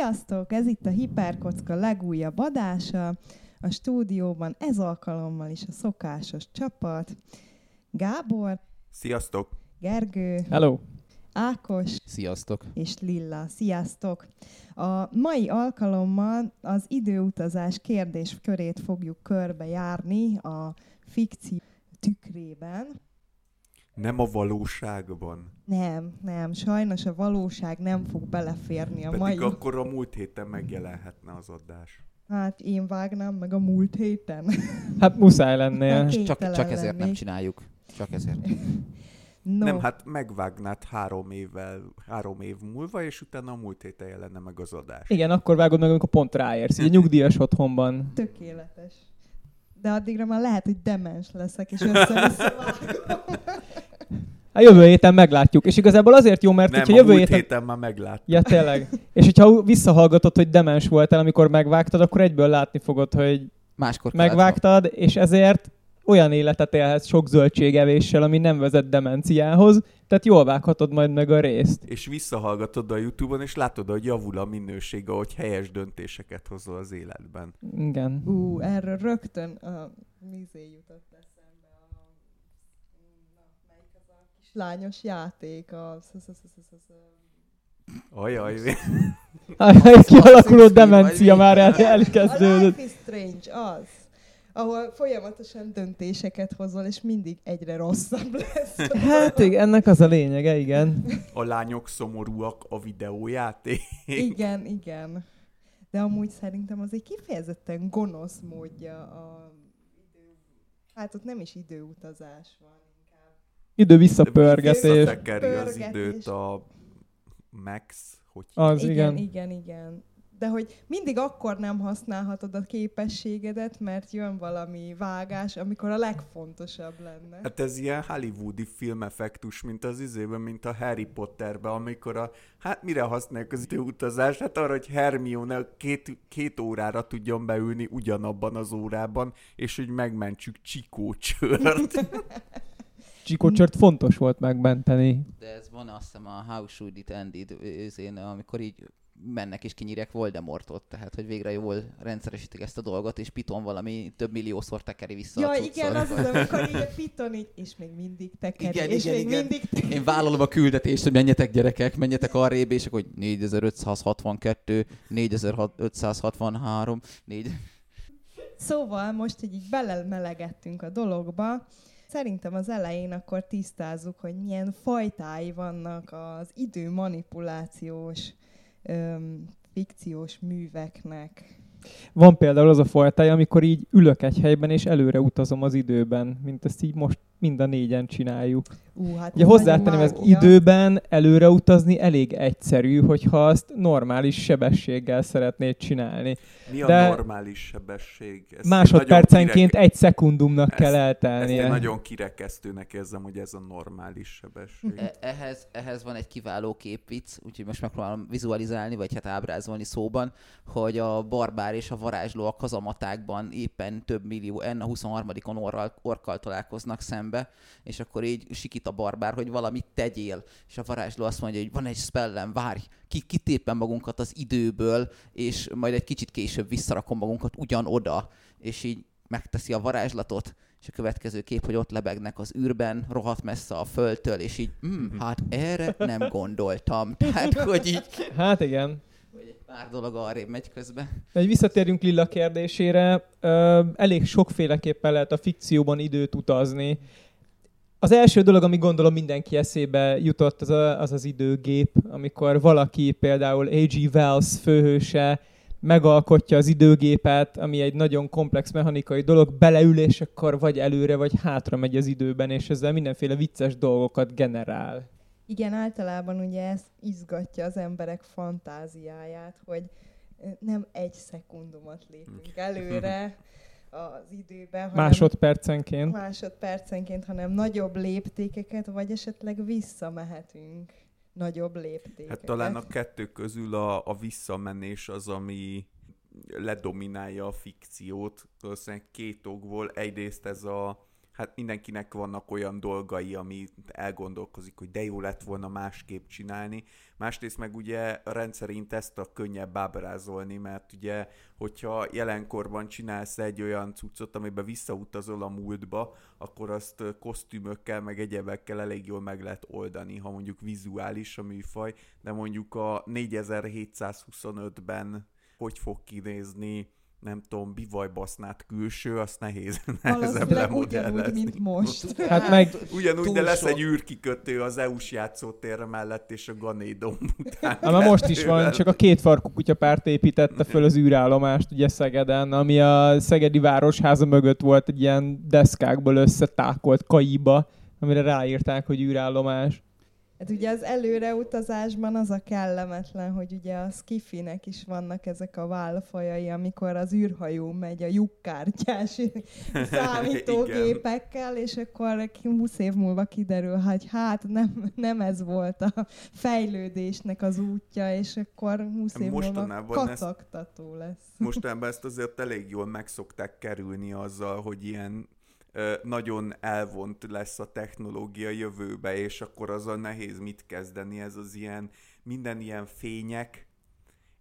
Sziasztok! Ez itt a Hiperkocka legújabb adása. A stúdióban ez alkalommal is a szokásos csapat. Gábor, Sziasztok! Gergő, Hello! Ákos Sziasztok! és Lilla. Sziasztok! A mai alkalommal az időutazás kérdéskörét fogjuk körbejárni a fikció tükrében. Nem a valóságban. Nem, nem, sajnos a valóság nem fog beleférni a Pedig mai... akkor a múlt héten megjelenhetne az adás. Hát én vágnám meg a múlt héten. Hát muszáj lennél. Hát Csak, csak ezért nem lennék. csináljuk. Csak ezért. No, Nem, hát megvágnád három évvel, három év múlva, és utána a múlt héten jelenne meg az adás. Igen, akkor vágod meg, amikor pont ráérsz. Így a nyugdíjas otthonban. tökéletes. De addigra már lehet, hogy demens leszek, és össze-vissza. A jövő héten meglátjuk. És igazából azért jó, mert Nem, hogyha a jövő héten... héten már meglát. Ja, tényleg. És hogyha visszahallgatod, hogy demens voltál, amikor megvágtad, akkor egyből látni fogod, hogy Máskor megvágtad, és ezért olyan életet élhetsz sok zöldségevéssel, ami nem vezet demenciához, tehát jól vághatod majd meg a részt. És visszahallgatod a Youtube-on, és látod, hogy javul a minőség, ahogy helyes döntéseket hozol az életben. Igen. Ú, erről rögtön a mizé jutott kislányos játék? A... sz- sz- sz- sz- sz- Ajaj, A kialakuló demencia már el, A elkezdődött. Life is Strange, az. Ahol folyamatosan döntéseket hozol, és mindig egyre rosszabb lesz. Hát igen, ennek az a lényege, igen. a lányok szomorúak a videójáték. Igen, igen. De amúgy szerintem az egy kifejezetten gonosz módja a. Hát ott nem is időutazás van. Idő visszapörgetés. Visszatekeri az időt a Max, hogy Az igen, igen. igen, igen. De hogy mindig akkor nem használhatod a képességedet, mert jön valami vágás, amikor a legfontosabb lenne. Hát ez ilyen hollywoodi filmeffektus, mint az izében, mint a Harry Potterben, amikor a, hát mire használják az időutazást? Hát arra, hogy Hermione két, két órára tudjon beülni ugyanabban az órában, és hogy megmentsük Csikócsört fontos volt megmenteni. De ez van azt hiszem a How Should It Ended őzén, amikor így mennek és kinyírják Voldemortot, tehát hogy végre jól rendszeresítik ezt a dolgot, és Piton valami több milliószor tekeri vissza Ja, a igen, az az, amikor így a piton így, és még mindig tekeri, Igen, és igen, még igen. mindig tekeri. Én vállalom a küldetést, hogy menjetek gyerekek, menjetek arrébb, és akkor hogy 4562, 4563, 4... Szóval most, hogy így belemelegettünk a dologba, szerintem az elején akkor tisztázzuk, hogy milyen fajtái vannak az időmanipulációs öm, fikciós műveknek. Van például az a fajtája, amikor így ülök egy helyben, és előre utazom az időben, mint ezt így most mind a négyen csináljuk. Ú, hát Ugye ez hozzátenném, ez időben előre utazni elég egyszerű, hogyha azt normális sebességgel szeretnéd csinálni. Mi a De- normális sebesség? Ezt én Másodpercenként kirek- egy szekundumnak kell Ezt én nagyon kirekesztőnek érzem, hogy ez a normális sebesség. E- ehhez, ehhez van egy kiváló képvic, úgyhogy most megpróbálom vizualizálni, vagy hát ábrázolni szóban, hogy a barbár és a varázsló a kazamatákban éppen több millió N a 23-on orral, orkkal találkoznak szembe, és akkor így sikít a barbár, hogy valamit tegyél, és a varázsló azt mondja, hogy van egy spellem, várj, ki, kitépen magunkat az időből, és majd egy kicsit később visszarakom magunkat ugyanoda, és így megteszi a varázslatot, és a következő kép, hogy ott lebegnek az űrben, rohadt messze a földtől, és így, mm, hát erre nem gondoltam. Tehát, hogy így Hát igen. Hogy egy pár dolog arrébb megy közben. Egy visszatérjünk Lilla kérdésére. Elég sokféleképpen lehet a fikcióban időt utazni. Az első dolog, ami gondolom mindenki eszébe jutott, az a, az, az időgép, amikor valaki például A.G. Wells főhőse megalkotja az időgépet, ami egy nagyon komplex mechanikai dolog, beleül, vagy előre, vagy hátra megy az időben, és ezzel mindenféle vicces dolgokat generál. Igen, általában ugye ez izgatja az emberek fantáziáját, hogy nem egy szekundumot lépünk előre az időben, hanem Másodpercenként. másodpercenként, hanem nagyobb léptékeket, vagy esetleg visszamehetünk nagyobb léptékeket. Hát talán a kettő közül a, a visszamenés az, ami ledominálja a fikciót. Valószínűleg két okból. Egyrészt ez a hát mindenkinek vannak olyan dolgai, ami elgondolkozik, hogy de jó lett volna másképp csinálni. Másrészt meg ugye rendszerint ezt a könnyebb ábrázolni, mert ugye, hogyha jelenkorban csinálsz egy olyan cuccot, amiben visszautazol a múltba, akkor azt kosztümökkel, meg egyebekkel elég jól meg lehet oldani, ha mondjuk vizuális a műfaj, de mondjuk a 4725-ben hogy fog kinézni nem tudom, bivajbasznát külső, azt nehéz nehezebb lemodellezni. mint most. Hát meg Ugyanúgy, de lesz sok. egy űrkikötő az EU-s játszótérre mellett és a Ganédom után. Na, most is van, csak a két farkú kutyapárt építette föl az űrállomást ugye Szegeden, ami a Szegedi Városháza mögött volt egy ilyen deszkákból összetákolt kaiba, amire ráírták, hogy űrállomás. Hát ugye az előreutazásban az a kellemetlen, hogy ugye a skifinek is vannak ezek a válfajai, amikor az űrhajó megy a lyukkártyás számítógépekkel, és akkor 20 év múlva kiderül, hogy hát nem, nem ez volt a fejlődésnek az útja, és akkor 20 év múlva kacagtató lesz. Mostanában ezt azért elég jól meg szokták kerülni azzal, hogy ilyen nagyon elvont lesz a technológia jövőbe, és akkor azzal nehéz mit kezdeni, ez az ilyen, minden ilyen fények,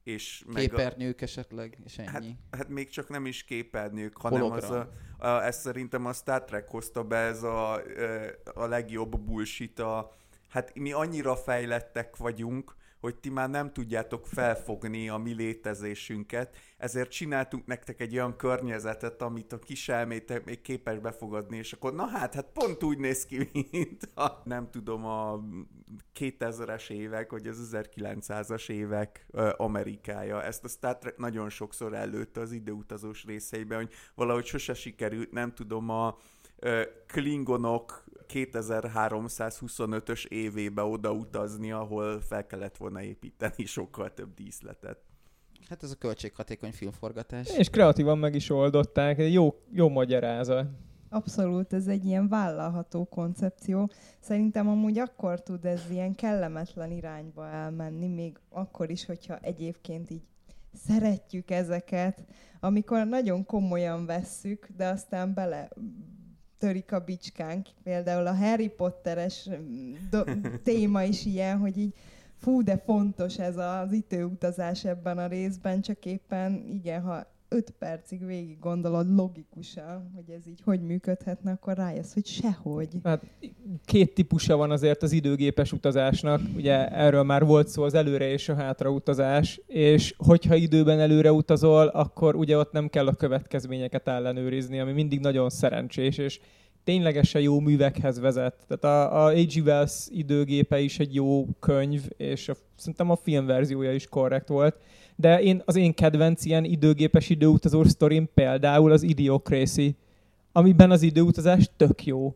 és Képernyők a, esetleg, és ennyi. Hát, hát még csak nem is képernyők, hanem Hologram. az a, a, ezt szerintem a Star Trek hozta be, ez a, a legjobb bullshit, a, hát mi annyira fejlettek vagyunk, hogy ti már nem tudjátok felfogni a mi létezésünket, ezért csináltunk nektek egy olyan környezetet, amit a kis elmétek még képes befogadni, és akkor na hát, hát pont úgy néz ki, mint a, nem tudom, a 2000-es évek, vagy az 1900-as évek Amerikája. Ezt a Star Trek nagyon sokszor előtte az időutazós részeiben, hogy valahogy sose sikerült, nem tudom, a Klingonok 2325-ös évébe odautazni, ahol fel kellett volna építeni sokkal több díszletet. Hát ez a költséghatékony filmforgatás. És kreatívan meg is oldották, jó, jó magyarázat. Abszolút, ez egy ilyen vállalható koncepció. Szerintem amúgy akkor tud ez ilyen kellemetlen irányba elmenni, még akkor is, hogyha egyébként így szeretjük ezeket, amikor nagyon komolyan vesszük, de aztán bele törik a bicskánk. Például a Harry Potteres mm, do- téma is ilyen, hogy így fú, de fontos ez az időutazás ebben a részben, csak éppen igen, ha öt percig végig gondolod logikusan, hogy ez így hogy működhetne, akkor rájössz, hogy sehogy. Hát két típusa van azért az időgépes utazásnak, ugye erről már volt szó az előre és a hátra utazás, és hogyha időben előre utazol, akkor ugye ott nem kell a következményeket ellenőrizni, ami mindig nagyon szerencsés, és ténylegesen jó művekhez vezet. Tehát a, a A.G. Wells időgépe is egy jó könyv, és a, szerintem a filmverziója is korrekt volt de én, az én kedvenc ilyen időgépes időutazó sztorim például az Idiocracy, amiben az időutazás tök jó.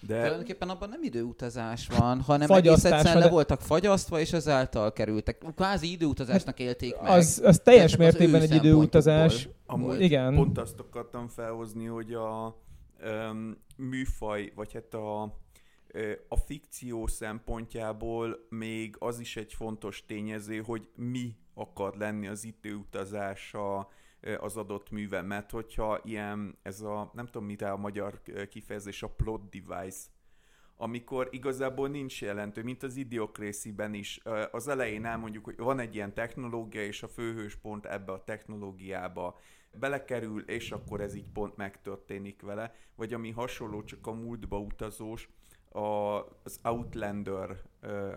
De... Tulajdonképpen abban nem időutazás van, hanem egész egyszerűen de... le voltak fagyasztva, és ezáltal kerültek. Kvázi időutazásnak élték meg. Az, az teljes mértékben egy időutazás. Amúgy Igen. pont azt akartam felhozni, hogy a um, műfaj, vagy hát a, a fikció szempontjából még az is egy fontos tényező, hogy mi akar lenni az időutazása az adott műve, mert hogyha ilyen, ez a, nem tudom mire a magyar kifejezés, a plot device, amikor igazából nincs jelentő, mint az Idiocracy-ben is. Az elején elmondjuk, hogy van egy ilyen technológia, és a főhős pont ebbe a technológiába belekerül, és akkor ez így pont megtörténik vele. Vagy ami hasonló, csak a múltba utazós, a, az Outlander,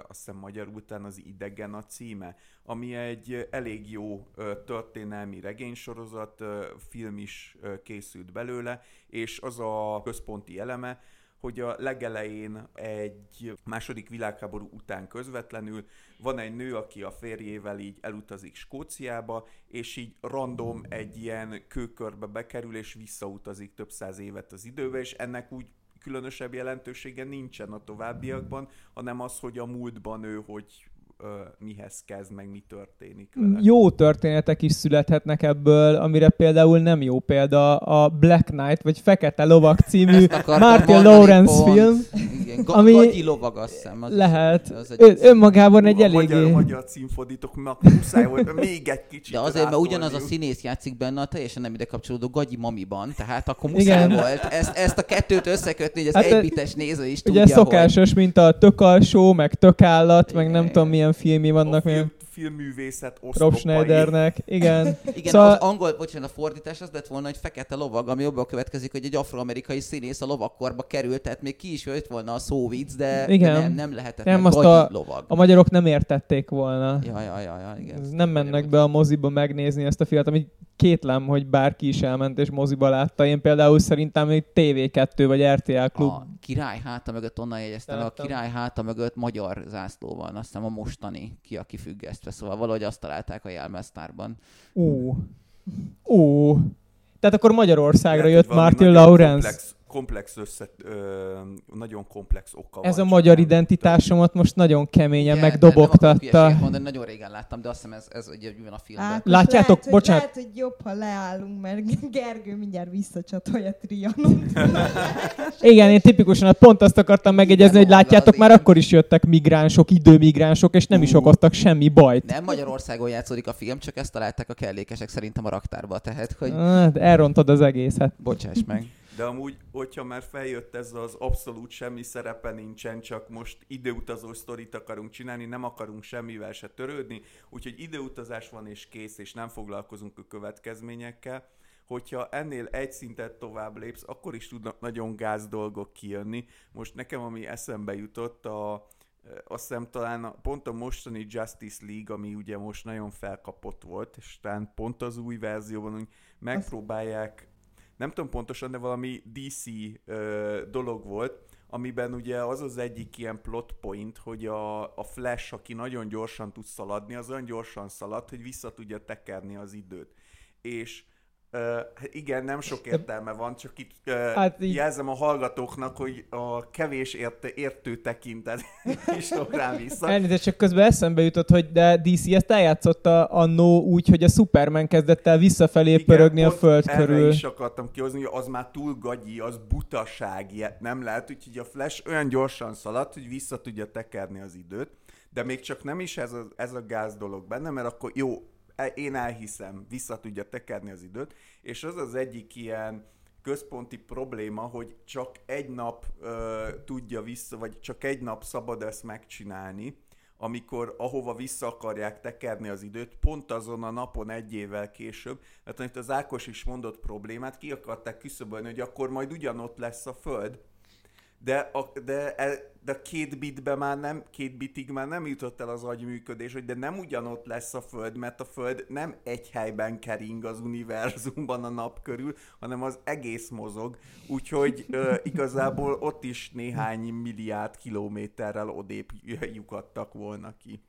azt hiszem magyar után az Idegen a címe, ami egy elég jó történelmi regénysorozat, film is készült belőle, és az a központi eleme, hogy a legelején egy második világháború után közvetlenül van egy nő, aki a férjével így elutazik Skóciába, és így random egy ilyen kőkörbe bekerül, és visszautazik több száz évet az időbe, és ennek úgy különösebb jelentősége nincsen a továbbiakban, hanem az, hogy a múltban ő hogy ö, mihez kezd, meg mi történik vele. Jó történetek is születhetnek ebből, amire például nem jó példa a Black Knight, vagy Fekete Lovak című Martin Lawrence pont. film. Igen, Ga- Ami- Gagyi lovag, azt hiszem. Az Lehet. Az egy- Ö- önmagában egy a magyar, eléggé... magyar címfordítók, mert muszáj volt még egy kicsit De azért, mert ugyanaz a színész játszik benne a teljesen nem ide kapcsolódó Gagyi Mamiban, tehát akkor muszáj Igen. volt ezt, ezt a kettőt összekötni, hogy az Hát, egybites néző is Ugye tudja, szokásos, mint a tök alsó, meg tök állat, meg nem tudom milyen filmi vannak, a milyen film, filmművészet Rob. Schneidernek. Igen. hogy... Igen, Szóval- az angol, bocsánat, a fordítás az lett volna, hogy fekete lovag, ami abban következik, hogy egy afroamerikai színész a lovakkorba került, tehát még ki is jött volna a szóvic, de, Igen. de nem, nem lehetett, Nem, mert azt a- lovag. A magyarok nem értették volna. Ja, ja, ja, ja, igen. Nem mennek be a moziba megnézni ezt a filmet, ami kétlem, hogy bárki is elment és moziba látta. Én például szerintem egy TV2 vagy RTL klub. A király háta mögött onnan jegyeztem, a király háta mögött magyar zászló van, azt hiszem a mostani ki a kifüggesztve, szóval valahogy azt találták a jelmeztárban. Ú. Ú. Tehát akkor Magyarországra Lehet, jött Martin Lawrence. Komplex, komplex össze, ö, nagyon komplex oka Ez a van, magyar csak nem identitásomat most nagyon keményen nem akarok megdobogtatta. hülyeséget mondani, nagyon régen láttam, de azt hiszem ez, ez ugye van a filmben. Ákos, Látjátok? lehet, hogy, Bocsánat. Lehet, hogy jobb, ha leállunk, mert Gergő mindjárt visszacsatolja Trianont. Igen, én tipikusan pont azt akartam megjegyezni, hogy látjátok, már igen. akkor is jöttek migránsok, időmigránsok, és nem is okoztak semmi bajt. Nem Magyarországon játszódik a film, csak ezt találták a kellékesek szerintem a raktárba, tehát hogy Hát, elrontod az egészet. bocsáss meg. De amúgy, hogyha már feljött ez az abszolút semmi szerepe nincsen, csak most időutazó sztorit akarunk csinálni, nem akarunk semmivel se törődni, úgyhogy időutazás van és kész, és nem foglalkozunk a következményekkel. Hogyha ennél egy szintet tovább lépsz, akkor is tudnak nagyon gáz dolgok kijönni. Most nekem, ami eszembe jutott, a, azt hiszem talán a, pont a mostani Justice League, ami ugye most nagyon felkapott volt, és talán pont az új verzióban úgy megpróbálják nem tudom pontosan, de valami DC ö, dolog volt, amiben ugye az az egyik ilyen plot point, hogy a, a Flash, aki nagyon gyorsan tud szaladni, az olyan gyorsan szalad, hogy vissza tudja tekerni az időt. És Uh, igen, nem sok értelme van, csak itt uh, Hát így- jelzem a hallgatóknak, hogy a kevés érte, értő tekintet is rám vissza. Elnézést, csak közben eszembe jutott, hogy de DC ezt eljátszotta annó úgy, hogy a Superman kezdett el visszafelé Igen, pörögni a föld erre körül. is akartam kihozni, hogy az már túl gagyi, az butaság, ilyet nem lehet, úgyhogy a Flash olyan gyorsan szaladt, hogy vissza tudja tekerni az időt, de még csak nem is ez a, ez a gáz dolog benne, mert akkor jó, én elhiszem, vissza tudja tekerni az időt, és az az egyik ilyen központi probléma, hogy csak egy nap ö, tudja vissza, vagy csak egy nap szabad ezt megcsinálni, amikor ahova vissza akarják tekerni az időt, pont azon a napon egy évvel később, tehát amit az Ákos is mondott problémát, ki akarták küszöbölni, hogy akkor majd ugyanott lesz a Föld, de a, de, e- de két bitbe már nem, két bitig már nem jutott el az agyműködés, hogy de nem ugyanott lesz a Föld, mert a Föld nem egy helyben kering az univerzumban a nap körül, hanem az egész mozog, úgyhogy ö, igazából ott is néhány milliárd kilométerrel odébb lyukadtak volna ki.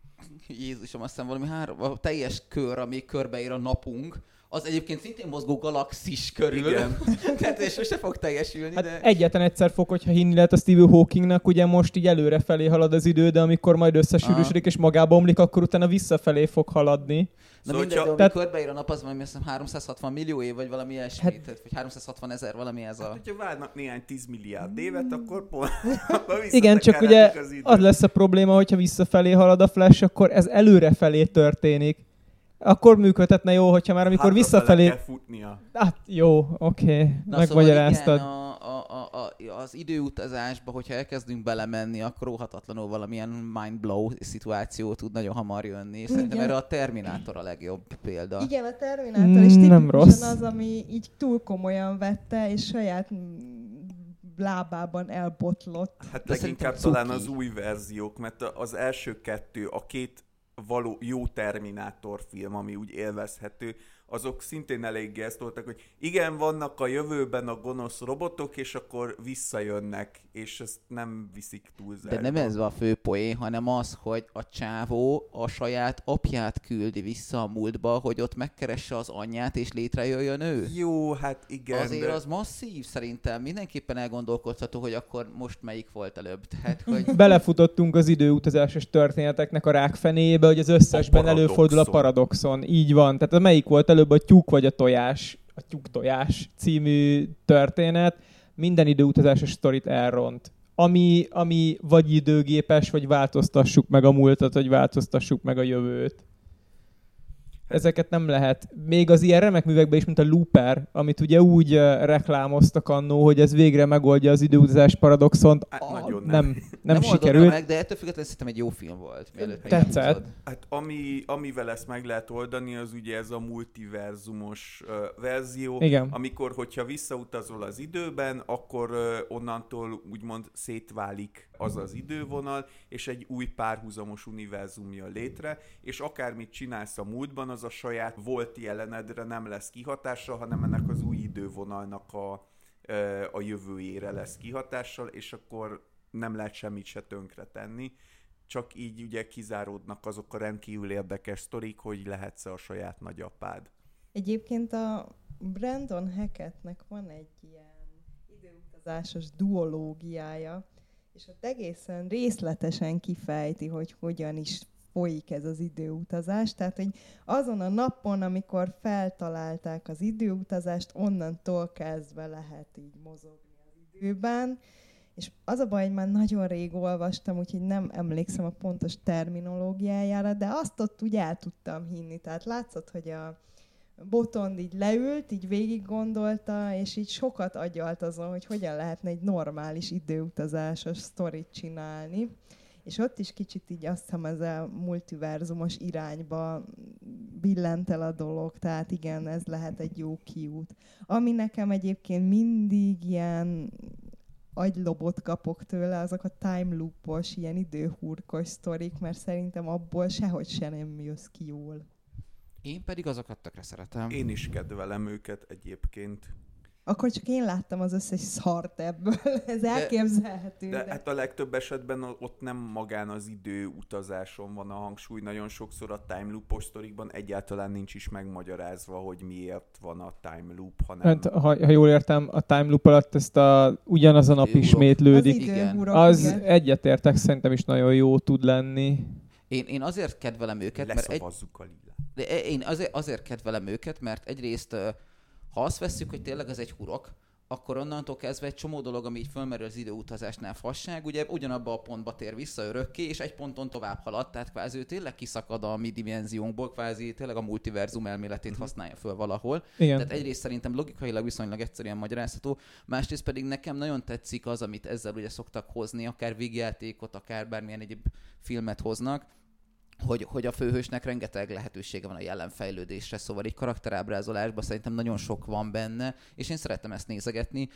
Jézusom, azt hiszem valami három, a teljes kör, ami körbeír a napunk, az egyébként szintén mozgó galaxis körül. Igen. Tehát és sose fog teljesülni, Hát de... egyetlen egyszer fog, hogyha hinni lehet a Stephen Hawkingnak, ugye most így előre felé halad az idő, de amikor majd összesűrűsödik és magába omlik, akkor utána visszafelé fog haladni. Na Szóval, mindegy, de hogyha- ami Tehát- körbeír a nap, az valami azt hiszem 360 millió év, vagy valami ilyesmi, Hát- hát, vagy 360 ezer, valami ez Hát, a... hogyha várnak néhány 10 milliárd évet, akkor pont Igen, csak ugye az az lesz a probléma, hogyha visszafelé halad a Flash, akkor ez előre felé történik. Akkor működhetne jó, hogyha már amikor Hátrafele visszafelé... kell futnia. Hát jó, oké, okay. Na megmagyaráztad. Szóval igen, a, a, a, az időutazásba, hogyha elkezdünk belemenni, akkor óhatatlanul valamilyen mind blow szituáció tud nagyon hamar jönni. És Szerintem Igen. erre a Terminátor a legjobb példa. Igen, a Terminátor is Mm, nem tipikusan rossz. az, ami így túl komolyan vette, és saját lábában elbotlott. Hát De leginkább talán az új verziók, mert az első kettő, a két való jó Terminátor film, ami úgy élvezhető, azok szintén eléggé ezt voltak, hogy igen, vannak a jövőben a gonosz robotok, és akkor visszajönnek, és ezt nem viszik túl De nem ez a fő poén, hanem az, hogy a csávó a saját apját küldi vissza a múltba, hogy ott megkeresse az anyját, és létrejöjjön ő. Jó, hát igen, Azért de... az masszív szerintem. Mindenképpen elgondolkodható, hogy akkor most melyik volt előbb. Tehát, hogy Belefutottunk az időutazásos történeteknek a rákfenébe, hogy az összesben A előfordul a paradoxon. Így van. Tehát a melyik volt előbb a tyúk vagy a tojás, a tyúk tojás című történet. Minden időutazásos sztorit elront. ami, ami vagy időgépes, vagy változtassuk meg a múltat, vagy változtassuk meg a jövőt ezeket nem lehet. Még az ilyen remek művekben is, mint a Looper, amit ugye úgy reklámoztak annó, hogy ez végre megoldja az időutazás paradoxont. Hát, a, nagyon nem. nem. Nem, nem sikerült. Meg, de ettől függetlenül szerintem egy jó film volt. mielőtt Tetszett. Hát ami, amivel ezt meg lehet oldani, az ugye ez a multiverzumos uh, verzió, Igen. amikor, hogyha visszautazol az időben, akkor uh, onnantól úgymond szétválik az az idővonal, és egy új párhuzamos univerzum jön létre, és akármit csinálsz a múltban, az a saját volt jelenedre nem lesz kihatással, hanem ennek az új idővonalnak a, a jövőjére lesz kihatással, és akkor nem lehet semmit se tönkre tenni. Csak így ugye kizáródnak azok a rendkívül érdekes sztorik, hogy lehetsz a saját nagyapád. Egyébként a Brandon Hackettnek van egy ilyen időutazásos duológiája, és ott egészen részletesen kifejti, hogy hogyan is folyik ez az időutazás. Tehát, hogy azon a napon, amikor feltalálták az időutazást, onnantól kezdve lehet így mozogni az időben. És az a baj, hogy már nagyon rég olvastam, úgyhogy nem emlékszem a pontos terminológiájára, de azt ott úgy el tudtam hinni. Tehát látszott, hogy a Botond így leült, így végig gondolta, és így sokat agyalt azon, hogy hogyan lehetne egy normális időutazásos sztorit csinálni. És ott is kicsit így azt hiszem ez a multiverzumos irányba billent el a dolog, tehát igen, ez lehet egy jó kiút. Ami nekem egyébként mindig ilyen agylobot kapok tőle, azok a time loopos, ilyen időhurkos sztorik, mert szerintem abból sehogy se nem jössz ki jól. Én pedig azokat tökre szeretem. Én is kedvelem őket egyébként. Akkor csak én láttam az összes szart ebből, ez elképzelhető. De hát a legtöbb esetben ott nem magán az idő utazáson van a hangsúly. Nagyon sokszor a time loopos sztorikban egyáltalán nincs is megmagyarázva, hogy miért van a time loop, hanem... Hát, ha, ha jól értem, a time loop alatt ezt a ugyanaz a nap Időhurok. ismétlődik. Az időhurok, Az igen. egyetértek, szerintem is nagyon jó tud lenni. Én, én azért kedvelem őket, mert egy, a lilát. de én azért, azért kedvelem őket, mert egyrészt, ö, ha azt vesszük, hogy tényleg ez egy hurok, akkor onnantól kezdve egy csomó dolog, ami így fölmerül az időutazásnál fasság, ugye ugyanabba a pontba tér vissza örökké, és egy ponton tovább halad, tehát kvázi ő tényleg kiszakad a mi dimenziónkból, kvázi tényleg a multiverzum elméletét használja föl valahol. Igen. Tehát egyrészt szerintem logikailag viszonylag egyszerűen magyarázható, másrészt pedig nekem nagyon tetszik az, amit ezzel ugye szoktak hozni, akár végjátékot, akár bármilyen egyéb filmet hoznak, hogy, hogy a főhősnek rengeteg lehetősége van a jelenfejlődésre, szóval így karakterábrázolásban szerintem nagyon sok van benne, és én szeretem ezt nézegetni.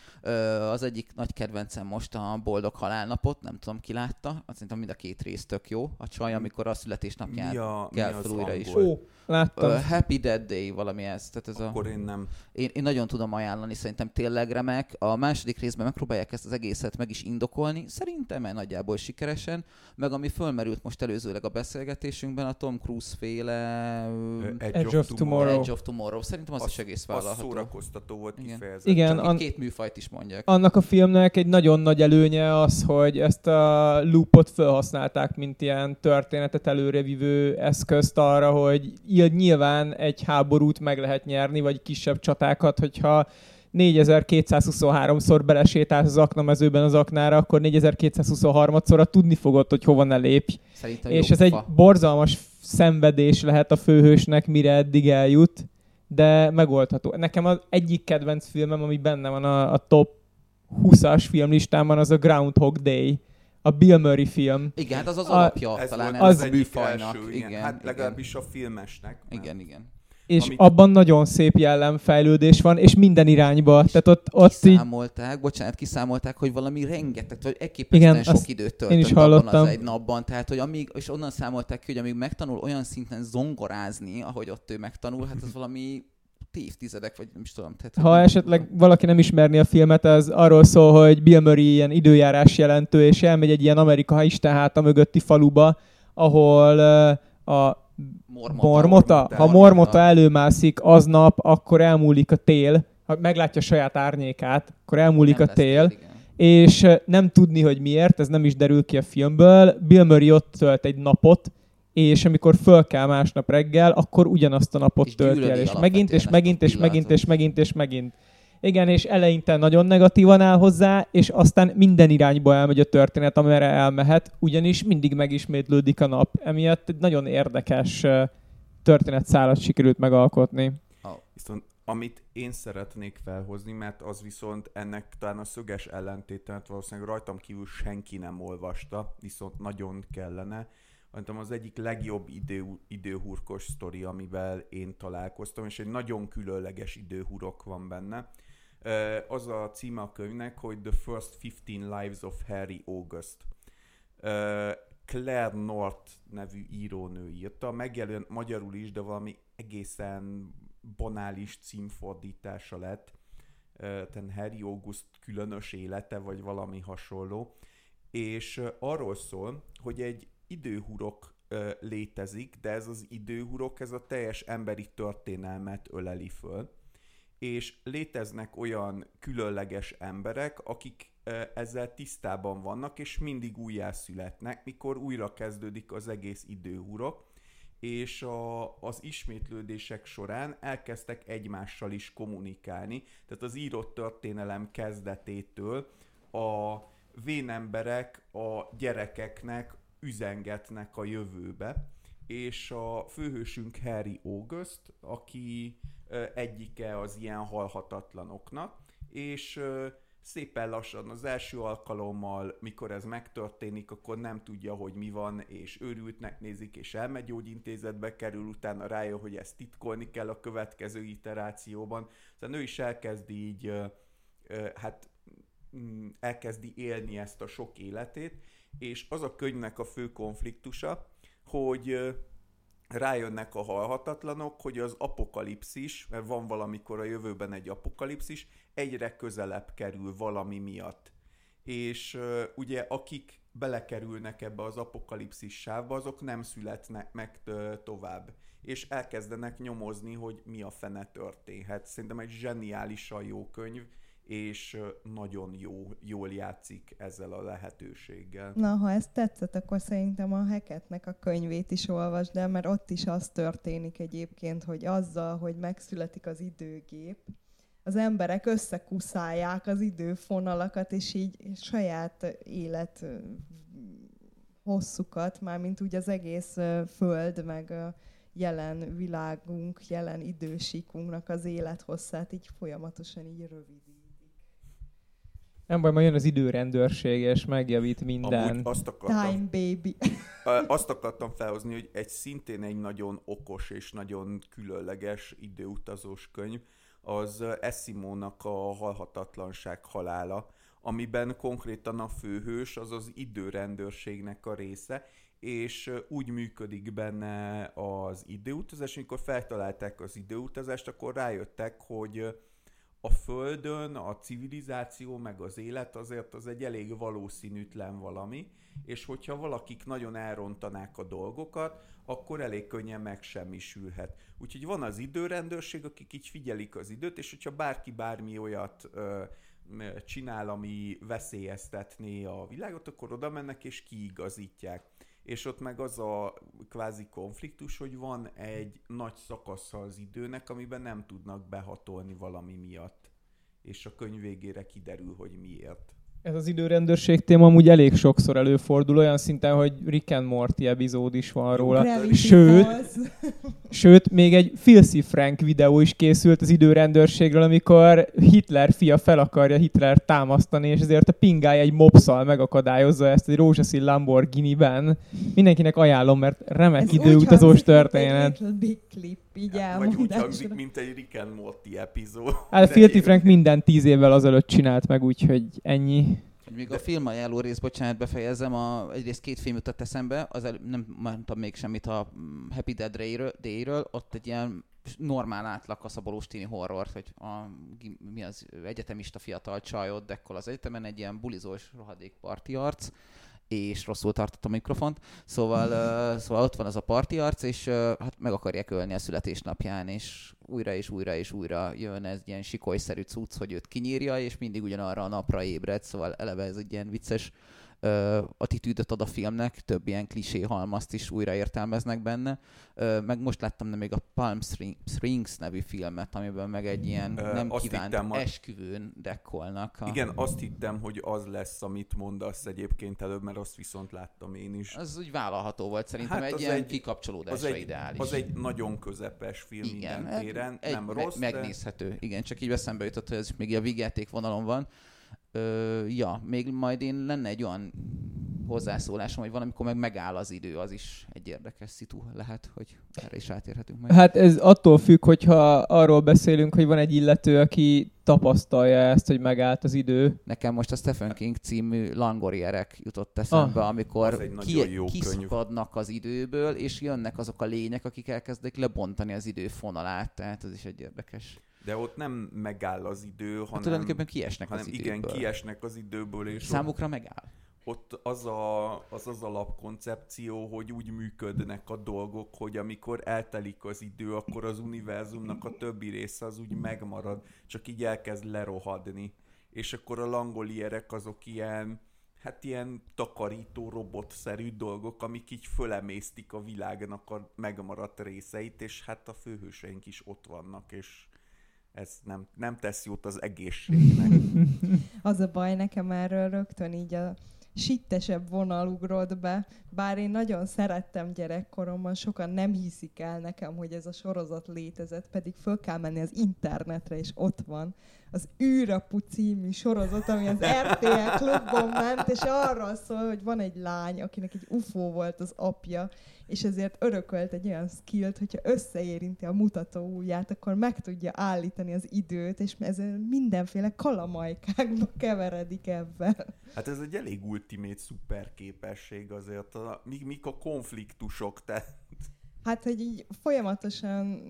Az egyik nagy kedvencem most a Boldog Halálnapot, nem tudom ki látta, azt szerintem mind a két rész tök jó. A csaj, amikor a születésnapján a, mi kell az fel újra is. Ó, láttam. Happy Dead Day, valami ez. Tehát ez a... Akkor én nem. Én, én nagyon tudom ajánlani, szerintem tényleg remek. A második részben megpróbálják ezt az egészet meg is indokolni, szerintem el nagyjából sikeresen, meg ami fölmerült most előzőleg a beszélgetésünkben, a Tom Cruise féle ö, Edge of Tomorrow. Edge of Tomorrow, szerintem az, is egész Az vállalható. szórakoztató volt Igen. kifejezetten. Igen, Csak an- két műfajt is mondják. Annak a filmnek egy nagyon nagy előnye az, hogy ezt a loopot felhasználták, mint ilyen történetet előrevívő eszközt arra, hogy így nyilván egy háborút meg lehet nyerni, vagy kisebb csatákat, hogyha 4223-szor belesétálsz az aknamezőben az aknára, akkor 4223-szorra tudni fogod, hogy hova ne lépj. Szerintem És jó ez egy fa. borzalmas szenvedés lehet a főhősnek, mire eddig eljut, de megoldható. Nekem az egyik kedvenc filmem, ami benne van a, a top 20-as filmlistámon, az a Groundhog Day, a Bill Murray film. Igen, hát az az A- alapja Ez talán volt az az a egyik műfajnak. első, igen. Igen, Hát legalábbis a filmesnek. mert- igen, igen. És Amit- abban nagyon szép jellemfejlődés van, és minden irányba. Tehát ott, ott így kiszámolták, bocsánat, kiszámolták, hogy valami rengeteg, elképesztően Igen, sok időt én töltött is abban hallottam. az egy napban, tehát hogy amíg, és onnan számolták ki, hogy amíg megtanul olyan szinten zongorázni, ahogy ott ő megtanul, hát az valami évtizedek, vagy nem is tudom. Tehát, hogy Ha nem- esetleg valaki nem ismerni a filmet, az arról szól, hogy Bill Murray ilyen időjárás jelentő, és elmegy egy ilyen Amerika istenháta mögötti faluba, ahol uh, a Mormota. Mormota, ha Mormota. Előmászik aznap, akkor elmúlik a tél, ha meglátja saját árnyékát, akkor elmúlik Nem a tél, igen. és nem tudni, hogy miért, ez nem is derül ki a filmből. Bill Murray ott tölt egy napot, és amikor föl kell másnap reggel, akkor ugyanazt a napot És tölti el, és megint, és ezt a megint, és megint, és megint, és megint. Igen, és eleinte nagyon negatívan áll hozzá, és aztán minden irányba elmegy a történet, amire elmehet, ugyanis mindig megismétlődik a nap. Emiatt egy nagyon érdekes történetszálat sikerült megalkotni. Viszont amit én szeretnék felhozni, mert az viszont ennek talán a szöges ellentétet valószínűleg rajtam kívül senki nem olvasta, viszont nagyon kellene. Szerintem az egyik legjobb idő, időhurkos sztori, amivel én találkoztam, és egy nagyon különleges időhurok van benne. Az a címe a könyvnek, hogy The First 15 Lives of Harry August. Claire North nevű írónő írta, megjelent magyarul is, de valami egészen banális címfordítása lett, tehát Harry August különös élete, vagy valami hasonló, és arról szól, hogy egy időhurok létezik, de ez az időhurok, ez a teljes emberi történelmet öleli föl, és léteznek olyan különleges emberek, akik ezzel tisztában vannak, és mindig újjászületnek, mikor újra kezdődik az egész időhurok, és a, az ismétlődések során elkezdtek egymással is kommunikálni, tehát az írott történelem kezdetétől a vénemberek a gyerekeknek üzengetnek a jövőbe, és a főhősünk Harry August, aki egyike az ilyen halhatatlanoknak, és szépen lassan az első alkalommal, mikor ez megtörténik, akkor nem tudja, hogy mi van, és őrültnek nézik, és elmegyógyintézetbe kerül, utána rájön, hogy ezt titkolni kell a következő iterációban. Szóval ő is elkezdi így, hát mm, elkezdi élni ezt a sok életét, és az a könyvnek a fő konfliktusa, hogy rájönnek a halhatatlanok, hogy az apokalipszis, mert van valamikor a jövőben egy apokalipszis, egyre közelebb kerül valami miatt. És ugye akik belekerülnek ebbe az apokalipszis sávba, azok nem születnek meg tovább. És elkezdenek nyomozni, hogy mi a fene történhet. Szerintem egy zseniálisan jó könyv, és nagyon jó, jól játszik ezzel a lehetőséggel. Na, ha ez tetszett, akkor szerintem a Heketnek a könyvét is olvasd el, mert ott is az történik egyébként, hogy azzal, hogy megszületik az időgép, az emberek összekuszálják az időfonalakat, és így saját élet hosszukat, mármint úgy az egész Föld, meg jelen világunk, jelen idősíkunknak az élethosszát így folyamatosan így rövidítik. Nem baj, majd jön az időrendőrség, és megjavít minden. Amúgy azt akartam, Time baby. Azt akartam felhozni, hogy egy szintén egy nagyon okos és nagyon különleges időutazós könyv, az Essimónak a halhatatlanság halála, amiben konkrétan a főhős az az időrendőrségnek a része, és úgy működik benne az időutazás, amikor feltalálták az időutazást, akkor rájöttek, hogy a Földön a civilizáció meg az élet azért az egy elég valószínűtlen valami, és hogyha valakik nagyon elrontanák a dolgokat, akkor elég könnyen megsemmisülhet. Úgyhogy van az időrendőrség, akik így figyelik az időt, és hogyha bárki bármi olyat ö, csinál, ami veszélyeztetné a világot, akkor oda mennek és kiigazítják. És ott meg az a kvázi konfliktus, hogy van egy nagy szakasza az időnek, amiben nem tudnak behatolni valami miatt. És a könyv végére kiderül, hogy miért. Ez az időrendőrség téma amúgy elég sokszor előfordul, olyan szinten, hogy Rick and Morty epizód is van róla. Gravity Sőt. Sőt, még egy Filthy Frank videó is készült az időrendőrségről, amikor Hitler fia fel akarja Hitler támasztani, és ezért a pingály egy mopszal megakadályozza ezt egy rózsaszín Lamborghini-ben. Mindenkinek ajánlom, mert remek Ez időutazós történet. Egy Little Big Clip, így Vagy úgy hangzik, mint egy Rick and Morty epizód. Hát a De Filthy én- Frank minden tíz évvel azelőtt csinált meg, úgyhogy ennyi. Még a film ajánló rész, bocsánat, befejezem, a, egyrészt két film jutott eszembe, az el, nem mondtam még semmit a mm, Happy Dead Day-ről, Day-ről, ott egy ilyen normál átlag kaszabolós tini horror, hogy a, mi az egyetemista fiatal csaj ott dekkol az egyetemen, egy ilyen bulizós rohadék parti arc, és rosszul tartott a mikrofont, szóval, uh, szóval ott van az a parti arc, és uh, hát meg akarják ölni a születésnapján, és újra és újra és újra jön ez ilyen sikolyszerű cucc, hogy őt kinyírja, és mindig ugyanarra a napra ébred, szóval eleve ez egy ilyen vicces ö, attitűdöt ad a filmnek, több ilyen klisé halmazt is újra értelmeznek benne. Meg most láttam nem még a Palm Springs nevű filmet, amiben meg egy ilyen nem azt kívánt hittem, esküvőn dekkolnak. A... Igen, azt hittem, hogy az lesz, amit mondasz egyébként előbb, mert azt viszont láttam én is. Az úgy vállalható volt szerintem, Hát egy ilyen egy- kikapcsolódásra az egy, ideális. az egy nagyon közepes film igen, minden téren, egy, nem me- rossz, de... megnézhető. Igen, csak így eszembe jutott, hogy ez még a vigyáték vonalon van. Ö, ja, még majd én lenne egy olyan hozzászólásom, hogy valamikor meg megáll az idő, az is egy érdekes szitu lehet, hogy erre is átérhetünk majd. Hát ez attól függ, hogyha arról beszélünk, hogy van egy illető, aki tapasztalja ezt, hogy megállt az idő. Nekem most a Stephen King című Langorierek jutott eszembe, Ah. amikor Az egy nagyon jó könyv. kiszakadnak az időből, és jönnek azok a lények, akik elkezdik lebontani az idő fonalát, tehát ez is egy érdekes. De ott nem megáll az idő, Hát hanem, tulajdonképpen kiesnek hanem az igen, időből. kiesnek az időből, és ott, Számukra megáll. ott az, a, az az alapkoncepció, hogy úgy működnek a dolgok, hogy amikor eltelik az idő, akkor az univerzumnak a többi része az úgy megmarad, csak így elkezd lerohadni. És akkor a langolierek azok ilyen, hát ilyen takarító robotszerű dolgok, amik így fölemésztik a világnak a megmaradt részeit, és hát a főhőseink is ott vannak, és ez nem, nem tesz jót az egészségnek. Az a baj nekem erről rögtön így a sittesebb vonal ugrott be, bár én nagyon szerettem gyerekkoromban, sokan nem hiszik el nekem, hogy ez a sorozat létezett, pedig föl kell menni az internetre, és ott van az űrapu című sorozat, ami az RTL klubban ment, és arról szól, hogy van egy lány, akinek egy UFO volt az apja, és ezért örökölt egy olyan skillt, hogyha összeérinti a mutató ujját, akkor meg tudja állítani az időt, és ez mindenféle kalamajkákba keveredik ebben. Hát ez egy elég ultimate szuper képesség azért. A, mik, mik a konfliktusok, te? Hát, hogy így folyamatosan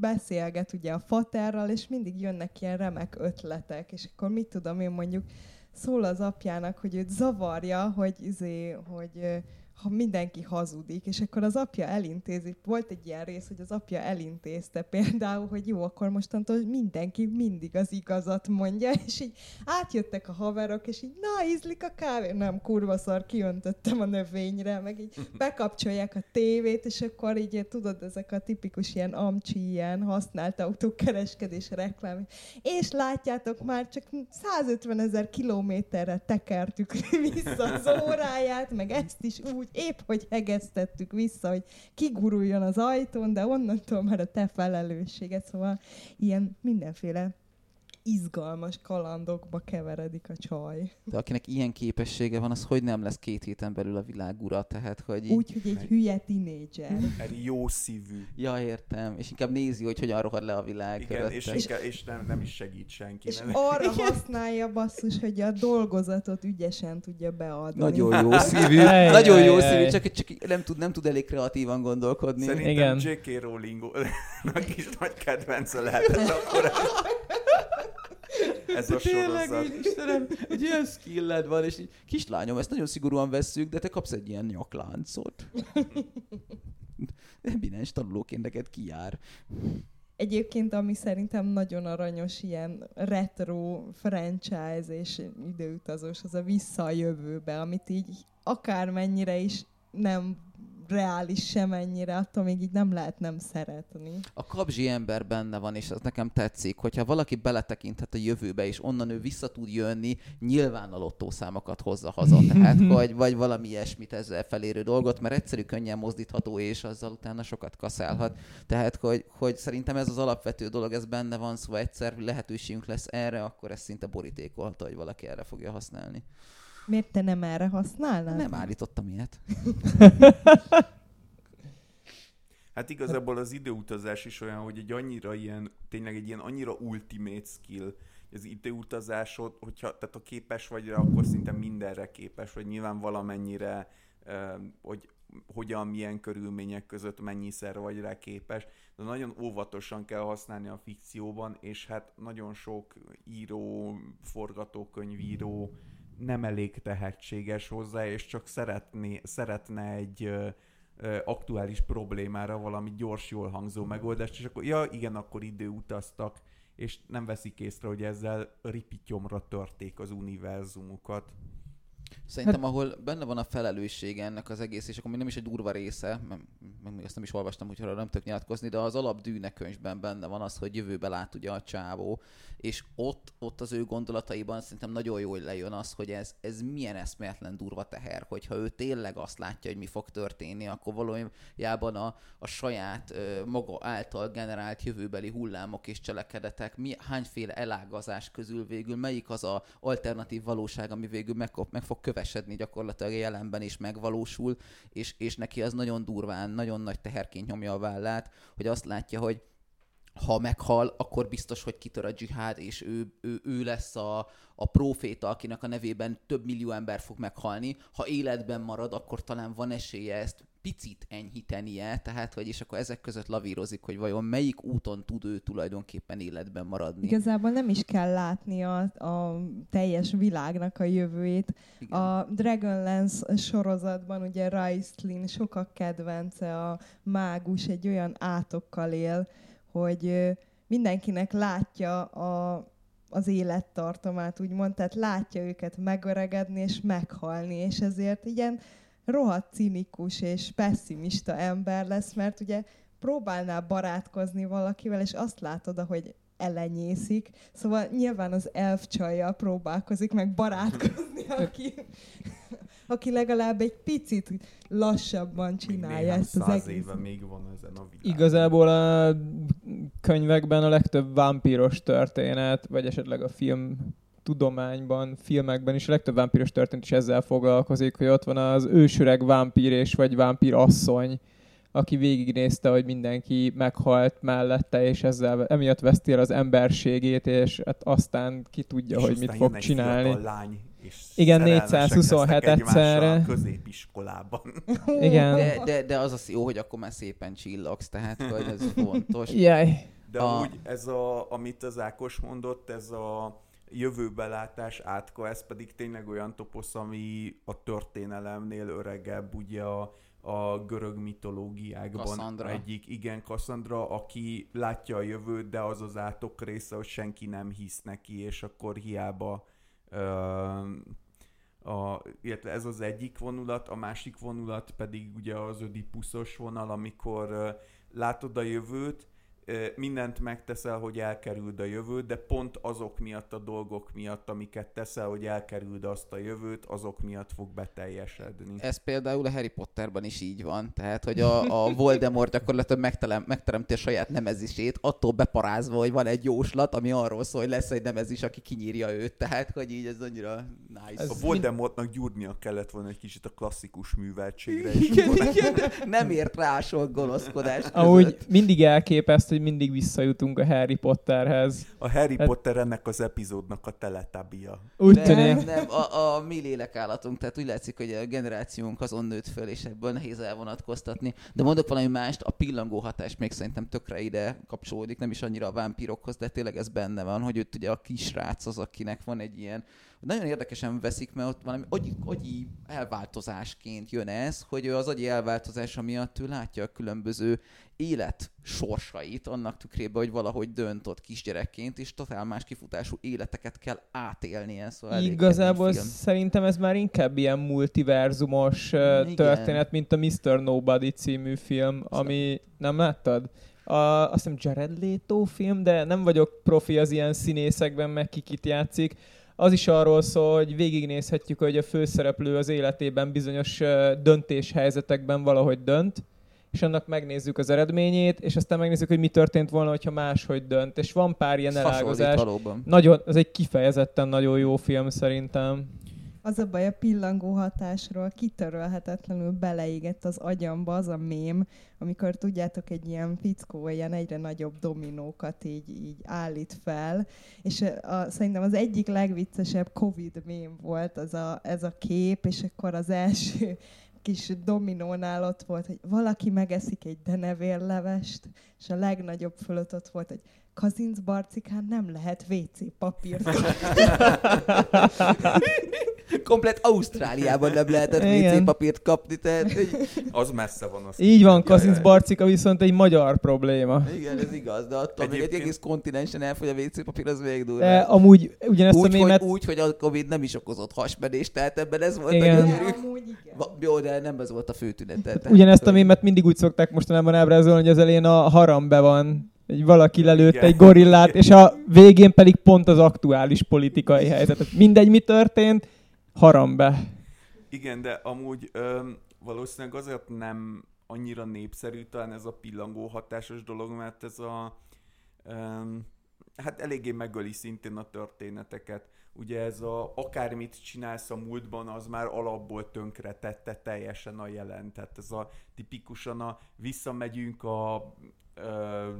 beszélget ugye a faterral, és mindig jönnek ilyen remek ötletek, és akkor mit tudom én mondjuk, szól az apjának, hogy őt zavarja, hogy, izé, hogy ha mindenki hazudik, és akkor az apja elintézi. Volt egy ilyen rész, hogy az apja elintézte például, hogy jó, akkor mostantól mindenki mindig az igazat mondja, és így átjöttek a haverok, és így, na, ízlik a kávé? Nem, kurva szar, kiöntöttem a növényre, meg így bekapcsolják a tévét, és akkor így, tudod, ezek a tipikus ilyen amcsi, ilyen használt autók kereskedés reklám. És látjátok, már csak 150 ezer kilométerre tekertük vissza az óráját, meg ezt is úgy, épp hogy hegesztettük vissza, hogy kiguruljon az ajtón, de onnantól már a te felelősséged, szóval ilyen mindenféle izgalmas kalandokba keveredik a csaj. De akinek ilyen képessége van, az hogy nem lesz két héten belül a világ ura, tehát hogy így... Úgy, hogy egy hülye tinédzser. Egy jó szívű. Ja, értem. És inkább nézi, hogy hogyan rohad le a világ Igen, körötte. és, és, és nem, nem is segít senki. És nem? arra használja basszus, hogy a dolgozatot ügyesen tudja beadni. Nagyon jó szívű, Ej, nagyon ej, jó ej. szívű, csak, csak nem, tud, nem tud elég kreatívan gondolkodni. Szerintem Igen. J.K. Rowling-nak is nagy kedvence lehetett akkor. Ez a Tényleg, sorozat. így, Istenem, egy ilyen skilled van, és így, kislányom, ezt nagyon szigorúan vesszük, de te kapsz egy ilyen nyakláncot. Eminens tanulóként neked kijár. Egyébként, ami szerintem nagyon aranyos, ilyen retro franchise és időutazós, az a vissza a jövőbe, amit így akármennyire is nem reális semennyire, attól még így nem lehet nem szeretni. A kapzsi ember benne van, és az nekem tetszik, hogyha valaki beletekinthet a jövőbe, és onnan ő vissza tud jönni, nyilván a lottószámokat hozza haza, tehát vagy, vagy valami ilyesmit ezzel felérő dolgot, mert egyszerű, könnyen mozdítható, és azzal utána sokat kaszálhat. Tehát, hogy, hogy szerintem ez az alapvető dolog, ez benne van, szóval egyszer lehetőségünk lesz erre, akkor ez szinte borítékolható, hogy valaki erre fogja használni. Miért te nem erre használnád? Nem állítottam ilyet. Hát igazából az időutazás is olyan, hogy egy annyira ilyen, tényleg egy ilyen annyira ultimate skill, az időutazásod, hogyha tehát ha képes vagy rá, akkor szinte mindenre képes vagy, nyilván valamennyire, hogy hogyan, milyen körülmények között mennyiszer vagy rá képes, de nagyon óvatosan kell használni a fikcióban, és hát nagyon sok író, forgatókönyvíró nem elég tehetséges hozzá, és csak szeretné, szeretne egy ö, ö, aktuális problémára valami gyors, jól hangzó megoldást, és akkor, ja igen, akkor időutaztak, és nem veszik észre, hogy ezzel ripityomra törték az univerzumukat. Szerintem, ahol benne van a felelőssége ennek az egész, és akkor még nem is egy durva része, meg még ezt nem is olvastam, úgyhogy arra nem tudok nyilatkozni, de az alap könyvben benne van az, hogy jövőbe lát ugye a csávó, és ott, ott az ő gondolataiban szerintem nagyon jól lejön az, hogy ez, ez milyen eszméletlen durva teher, hogyha ő tényleg azt látja, hogy mi fog történni, akkor valójában a, a saját maga által generált jövőbeli hullámok és cselekedetek, mi, hányféle elágazás közül végül melyik az a alternatív valóság, ami végül meg, meg fog kövesedni gyakorlatilag a jelenben is megvalósul, és, és neki az nagyon durván, nagyon nagy teherként nyomja a vállát, hogy azt látja, hogy ha meghal, akkor biztos, hogy kitör a dzsihád, és ő, ő, ő lesz a, a proféta, akinek a nevében több millió ember fog meghalni. Ha életben marad, akkor talán van esélye ezt picit enyhítenie, tehát hogy és akkor ezek között lavírozik, hogy vajon melyik úton tud ő tulajdonképpen életben maradni. Igazából nem is kell látni a, a teljes világnak a jövőjét. Igen. A Dragonlance sorozatban ugye Raistlin sokak kedvence, a mágus egy olyan átokkal él, hogy mindenkinek látja a, az élettartamát, úgymond, tehát látja őket megöregedni és meghalni, és ezért igen rohadt cinikus és pessimista ember lesz, mert ugye próbálnál barátkozni valakivel, és azt látod, hogy elenyészik. Szóval nyilván az elf csajjal próbálkozik meg barátkozni, aki, aki legalább egy picit lassabban csinálja ezt az egész. éve még van ezen a világon. Igazából a könyvekben a legtöbb vámpíros történet, vagy esetleg a film tudományban, filmekben is a legtöbb vámpíros történet is ezzel foglalkozik, hogy ott van az ősöreg vámpír és vagy vámpír asszony, aki végignézte, hogy mindenki meghalt mellette, és ezzel emiatt veszti el az emberségét, és hát aztán ki tudja, és hogy mit fog csinálni. Lány és Igen, 427 egyszerre. középiskolában. Igen. De, de, de az az jó, hogy akkor már szépen csillogsz, tehát hogy ez fontos. Jaj. De a... amúgy ez a, amit az Ákos mondott, ez a jövőbelátás átka, ez pedig tényleg olyan toposz, ami a történelemnél öregebb, ugye a, a görög mitológiákban Cassandra. egyik, igen, Cassandra, aki látja a jövőt, de az az átok része, hogy senki nem hisz neki, és akkor hiába a, illetve ez az egyik vonulat, a másik vonulat pedig ugye az ödipuszos vonal, amikor látod a jövőt, mindent megteszel, hogy elkerüld a jövőt, de pont azok miatt a dolgok miatt, amiket teszel, hogy elkerüld azt a jövőt, azok miatt fog beteljesedni. Ez például a Harry Potterban is így van. Tehát, hogy a, a Voldemort gyakorlatilag megterem, megteremti a saját nemezisét, attól beparázva, hogy van egy jóslat, ami arról szól, hogy lesz egy nemezis, aki kinyírja őt. Tehát, hogy így ez annyira nice. Ez a Voldemortnak gyúrnia kellett volna egy kicsit a klasszikus műveltségre. is. igen, igen. Nem ért rá sok gonoszkodás. Ahogy mindig elképeszt, hogy mindig visszajutunk a Harry Potterhez. A Harry hát... Potter ennek az epizódnak a teletabia. Úgy nem, tűnik. Nem, a, a mi lélekállatunk, tehát úgy látszik, hogy a generációnk azon nőtt föl, és ebből nehéz elvonatkoztatni. De mondok valami mást, a pillangó hatás még szerintem tökre ide kapcsolódik, nem is annyira a vámpírokhoz, de tényleg ez benne van, hogy ott ugye a kisrác az, akinek van egy ilyen nagyon érdekesen veszik, mert ott valami agyi, agyi elváltozásként jön ez, hogy az agyi elváltozása miatt ő látja a különböző élet sorsait annak tükrében, hogy valahogy dönt ott kisgyerekként, és totál más kifutású életeket kell átélnie. Szóval Igazából szerintem ez már inkább ilyen multiverzumos Igen. történet, mint a Mr. Nobody című film, ami nem láttad? A, azt hiszem Jared Leto film, de nem vagyok profi az ilyen színészekben, meg kikit játszik az is arról szól, hogy végignézhetjük, hogy a főszereplő az életében bizonyos döntéshelyzetekben valahogy dönt, és annak megnézzük az eredményét, és aztán megnézzük, hogy mi történt volna, hogyha máshogy dönt. És van pár ilyen elágazás. Nagyon, ez egy kifejezetten nagyon jó film szerintem. Az a baj, a pillangó hatásról kitörölhetetlenül beleégett az agyamba az a mém, amikor tudjátok, egy ilyen fickó ilyen egyre nagyobb dominókat így, így állít fel, és a, szerintem az egyik legviccesebb Covid mém volt az a, ez a kép, és akkor az első kis dominónál ott volt, hogy valaki megeszik egy denevérlevest, és a legnagyobb fölött ott volt, hogy Kazinc nem lehet WC papírt Komplet Ausztráliában nem lehetett. WC papírt kapni, tehát hogy- Az messze van. Az Így van, Kazinc. Barcika viszont egy magyar probléma. igen, ez igaz, de attól még egy Egyébként- egész kontinensen elfogy a WC papír, az még durva. amúgy ugyanezt a Úgy, mémet... hogy, úgy, hogy a Covid nem is okozott hasmenést, tehát ebben ez volt Igen. a De gyönyörű. amúgy igen. Va- Jó, de nem ez volt a fő tünet. tehát- Ugyanezt a hogy- mémet mindig úgy szokták mostanában ábrázolni, hogy az elején a harambe van, egy valaki lelőtt Igen. egy gorillát, és a végén pedig pont az aktuális politikai helyzet. Tehát Mindegy, mi történt, harambe. Igen, de amúgy öm, valószínűleg azért nem annyira népszerű talán ez a pillangó hatásos dolog, mert ez a öm, hát eléggé megöli szintén a történeteket. Ugye ez a akármit csinálsz a múltban, az már alapból tönkre tette teljesen a jelen. Tehát ez a tipikusan a visszamegyünk a ö,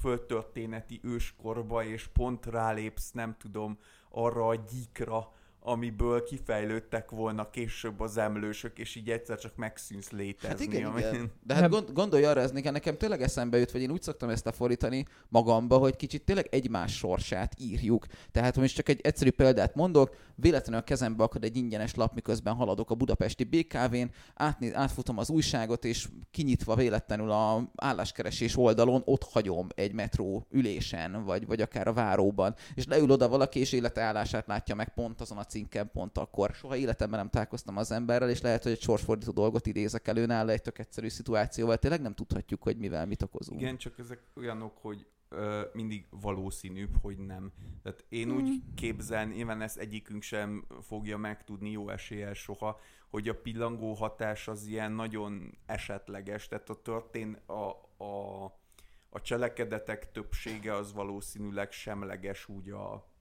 földtörténeti őskorba, és pont rálépsz, nem tudom, arra a gyíkra, amiből kifejlődtek volna később az emlősök, és így egyszer csak megszűnsz létezni. Hát igen, ami- igen. De hát gond, gondolj arra, ez nekem, nekem tényleg eszembe jut, vagy én úgy szoktam ezt lefordítani magamba, hogy kicsit tényleg egymás sorsát írjuk. Tehát, hogy most csak egy egyszerű példát mondok, véletlenül a kezembe akad egy ingyenes lap, miközben haladok a budapesti BKV-n, átné, átfutom az újságot, és kinyitva véletlenül a álláskeresés oldalon ott hagyom egy metró ülésen, vagy, vagy akár a váróban, és leül oda valaki, és életállását látja meg pont azon a cinken, pont akkor. Soha életemben nem találkoztam az emberrel, és lehet, hogy egy sorsfordító dolgot idézek elő nála egy tök egyszerű szituációval. Tényleg nem tudhatjuk, hogy mivel mit okozunk. Igen, csak ezek olyanok, hogy ö, mindig valószínűbb, hogy nem. Tehát én úgy képzelni, nyilván ezt egyikünk sem fogja megtudni jó eséllyel soha, hogy a pillangó hatás az ilyen nagyon esetleges, tehát a történ a, a, a cselekedetek többsége az valószínűleg semleges úgy a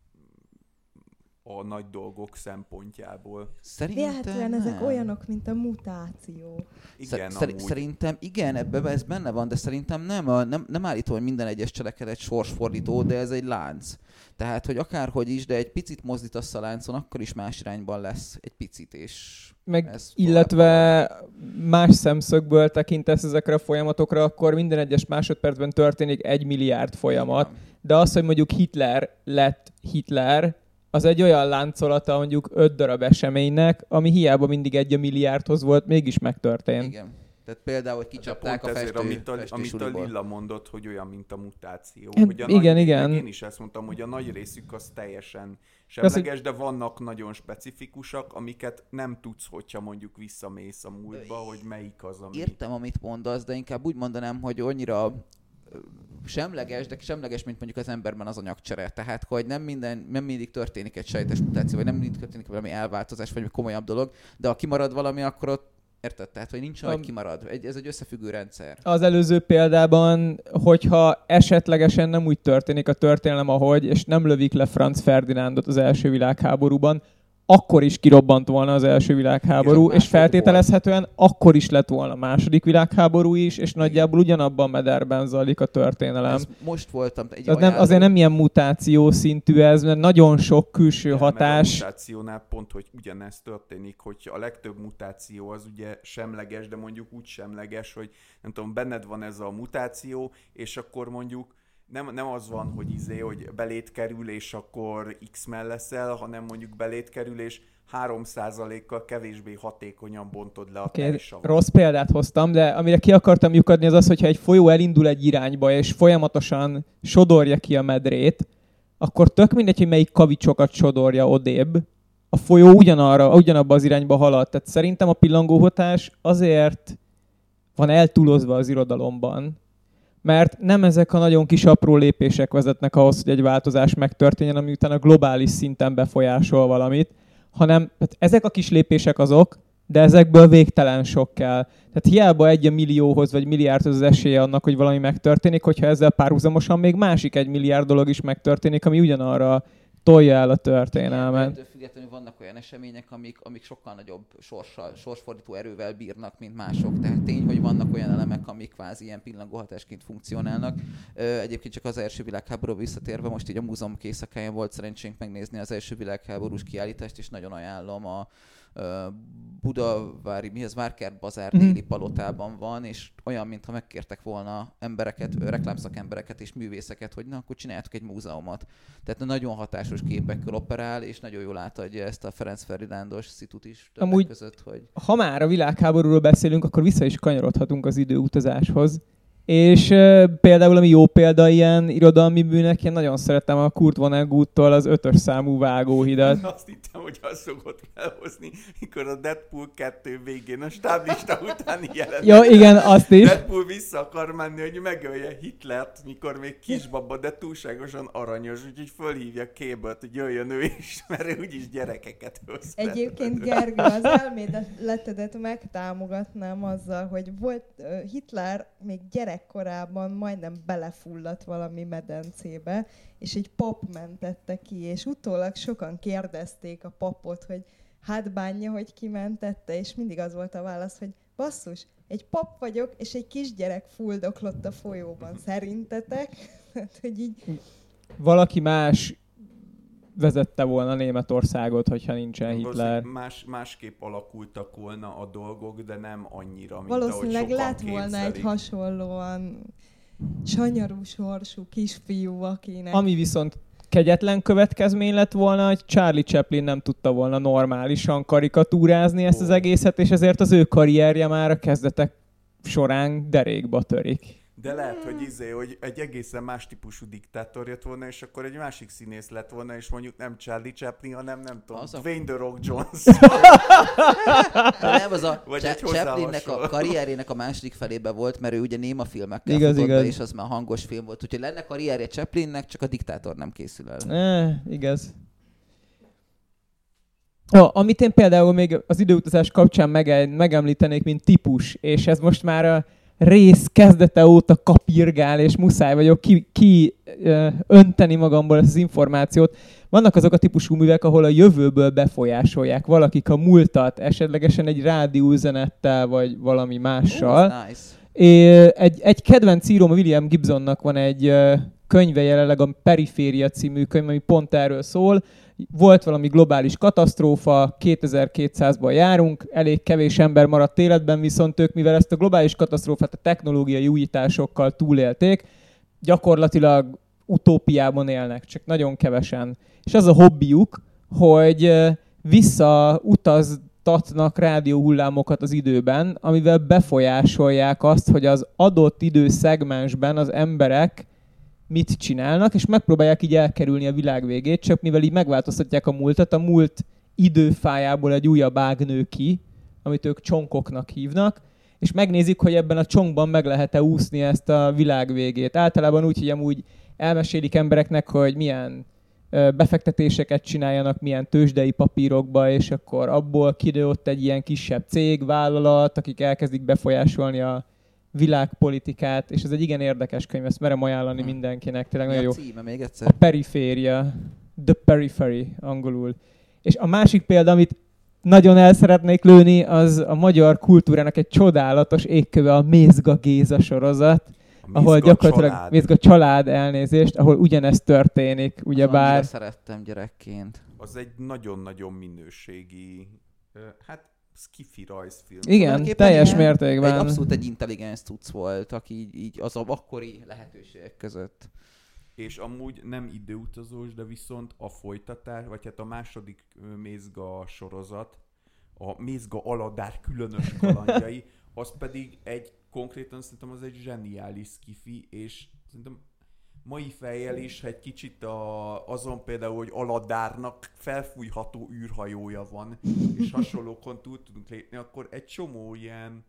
a nagy dolgok szempontjából. Szerintem Véletlen ezek nem. olyanok, mint a mutáció. Igen, Szer- amúgy. Szerintem igen, ebben ez benne van, de szerintem nem, a, nem, nem állítom, hogy minden egyes cselekedet sorsfordító, de ez egy lánc. Tehát, hogy akárhogy is, de egy picit mozdítasz a láncon, akkor is más irányban lesz egy picit, és Meg ez illetve más szemszögből tekintesz ezekre a folyamatokra, akkor minden egyes másodpercben történik egy milliárd folyamat. De az, hogy mondjuk Hitler lett Hitler, az egy olyan láncolata mondjuk öt darab eseménynek, ami hiába mindig egy a milliárdhoz volt, mégis megtörtént. Igen. Tehát például, hogy kicsapták a ezért, festő, amit a, amit a. Lilla mondott, hogy olyan, mint a mutáció. Hát hogy a igen, nagy, igen. Én is ezt mondtam, hogy a nagy részük az teljesen semleges, de vannak nagyon specifikusak, amiket nem tudsz, hogyha mondjuk visszamész a múltba, hogy melyik az, ami... Értem, amit mondasz, de inkább úgy mondanám, hogy annyira semleges, de semleges, mint mondjuk az emberben az anyagcsere. Tehát, hogy nem, minden, nem mindig történik egy sejtes mutáció, vagy nem mindig történik valami elváltozás, vagy komolyabb dolog, de ha kimarad valami, akkor ott Érted? Tehát, hogy nincs hogy kimarad. Egy, ez egy összefüggő rendszer. Az előző példában, hogyha esetlegesen nem úgy történik a történelem, ahogy, és nem lövik le Franz Ferdinándot az első világháborúban, akkor is kirobbant volna az első világháború, Igen, és másodikból. feltételezhetően akkor is lett volna a második világháború is, és nagyjából ugyanabban a mederben zajlik a történelem. Ez most voltam egy Tehát nem, azért nem ilyen mutáció szintű ez, mert nagyon sok külső mert hatás. A mutációnál pont, hogy ugyanezt történik, hogy a legtöbb mutáció az ugye semleges, de mondjuk úgy semleges, hogy nem tudom, benned van ez a mutáció, és akkor mondjuk nem, nem az van, hogy izé, hogy belét kerül, és akkor X-men leszel, hanem mondjuk belét kerül, és 3%-kal kevésbé hatékonyan bontod le a tejsavat. rossz példát hoztam, de amire ki akartam lyukadni, az az, hogyha egy folyó elindul egy irányba, és folyamatosan sodorja ki a medrét, akkor tök mindegy, hogy melyik kavicsokat sodorja odébb, a folyó ugyanarra, ugyanabba az irányba halad. Tehát szerintem a pillangóhatás azért van eltúlozva az irodalomban, mert nem ezek a nagyon kis apró lépések vezetnek ahhoz, hogy egy változás megtörténjen, ami utána globális szinten befolyásol valamit, hanem hát ezek a kis lépések azok, de ezekből végtelen sok kell. Tehát hiába egy millióhoz vagy milliárdhoz az esélye annak, hogy valami megtörténik, hogyha ezzel párhuzamosan még másik egy milliárd dolog is megtörténik, ami ugyanarra tolja el a történelmet. Ettől függetlenül vannak olyan események, amik, amik sokkal nagyobb sorsa, sorsfordító erővel bírnak, mint mások. Tehát tény, hogy vannak olyan elemek, amik kvázi ilyen pillangóhatásként funkcionálnak. Egyébként csak az első világháború visszatérve, most így a múzeum készakáján volt szerencsénk megnézni az első világháborús kiállítást, és nagyon ajánlom a, Budavári, mihez Márkert Bazár Mhm. déli palotában van, és olyan, mintha megkértek volna embereket, reklámszakembereket és művészeket, hogy na, akkor csináljátok egy múzeumot. Tehát nagyon hatásos képekkel operál, és nagyon jól átadja ezt a Ferenc Ferdinándos szitut is többek Amúgy- között, hogy ha már a világháborúról beszélünk, akkor vissza is kanyarodhatunk az időutazáshoz. És uh, például, ami jó példa ilyen irodalmi műnek, én nagyon szeretem a Kurt Vonneguttól az ötös számú vágóhidat. Azt hittem, hogy azt szokott felhozni, mikor a Deadpool 2 végén a stáblista utáni jelenet. Ja, igen, azt is. Deadpool vissza akar menni, hogy megölje Hitlert, mikor még kisbaba, de túlságosan aranyos, úgyhogy fölhívja Cable-t, hogy jöjjön ő is, mert ő úgyis gyerekeket hoz. Egyébként Gergő, az elméletedet megtámogatnám azzal, hogy volt ö, Hitler még gyerekkorában majdnem belefulladt valami medencébe, és egy pap mentette ki, és utólag sokan kérdezték a papot, hogy hát bánja, hogy kimentette, és mindig az volt a válasz, hogy basszus, egy pap vagyok, és egy kisgyerek fuldoklott a folyóban. Szerintetek? Hát, hogy így Valaki más vezette volna Németországot, hogyha nincsen Hitler. Más, másképp alakultak volna a dolgok, de nem annyira, mint Valószínűleg ahogy lett volna egy hasonlóan sanyarú sorsú kisfiú, akinek... Ami viszont kegyetlen következmény lett volna, hogy Charlie Chaplin nem tudta volna normálisan karikatúrázni ezt az egészet, és ezért az ő karrierje már a kezdetek során derékba törik. De lehet, hogy izé, hogy egy egészen más típusú diktátor jött volna, és akkor egy másik színész lett volna, és mondjuk nem Charlie Chaplin, hanem nem tudom, Az a- Dwayne The Rock Jones. De nem, az a Vagy hozzá Chaplinnek a hasonló. karrierjének a második felébe volt, mert ő ugye néma filmekkel Igaz, futott be, igaz. és az már hangos film volt. Úgyhogy lenne karrierje Chaplinnek, csak a diktátor nem készül el. Eh, igaz. Oh, amit én például még az időutazás kapcsán mege- megemlítenék, mint típus, és ez most már a rész kezdete óta kapirgál, és muszáj vagyok ki, ki ö, önteni magamból ezt az információt. Vannak azok a típusú művek, ahol a jövőből befolyásolják valakik a múltat, esetlegesen egy rádióüzenettel, vagy valami mással. Ez nice. É, egy, egy kedvenc íróm, William Gibsonnak van egy könyve jelenleg, a Periféria című könyv, ami pont erről szól. Volt valami globális katasztrófa, 2200-ban járunk, elég kevés ember maradt életben, viszont ők, mivel ezt a globális katasztrófát a technológiai újításokkal túlélték, gyakorlatilag utópiában élnek, csak nagyon kevesen. És az a hobbiuk, hogy visszautaztatnak rádióhullámokat az időben, amivel befolyásolják azt, hogy az adott időszegmensben az emberek mit csinálnak, és megpróbálják így elkerülni a világ végét, csak mivel így megváltoztatják a múltat, a múlt időfájából egy újabb ág nő ki, amit ők csonkoknak hívnak, és megnézik, hogy ebben a csonkban meg lehet-e úszni ezt a világ végét. Általában úgy, hogy amúgy elmesélik embereknek, hogy milyen befektetéseket csináljanak, milyen tőzsdei papírokba, és akkor abból kidő egy ilyen kisebb cég, vállalat, akik elkezdik befolyásolni a világpolitikát, és ez egy igen érdekes könyv, ezt merem ajánlani Hm. mindenkinek, tényleg Mi nagyon a jó. címe még A egyszer? periféria, the periphery angolul. És a másik példa, amit nagyon el szeretnék lőni, az a magyar kultúrának egy csodálatos égköve, a Mézga Géza sorozat, A ahol Mézga gyakorlatilag család. Mézga család elnézést, ahol ugyanezt történik, ugyebár. szerettem gyerekként. Az egy nagyon-nagyon minőségi, hát skifi rajzfilm. Igen, teljes ilyen- mértékben. Egy abszolút egy intelligens cucc volt, aki így, így az a akkori lehetőségek között. És amúgy nem időutazós, de viszont a folytatás, vagy hát a második Mézga sorozat, a Mézga Aladár különös kalandjai, az pedig egy, konkrétan szerintem az egy zseniális skifi, és szerintem mai fejjel is, egy kicsit a, azon például, hogy Aladárnak felfújható űrhajója van, és hasonlókon túl tudunk lépni, akkor egy csomó ilyen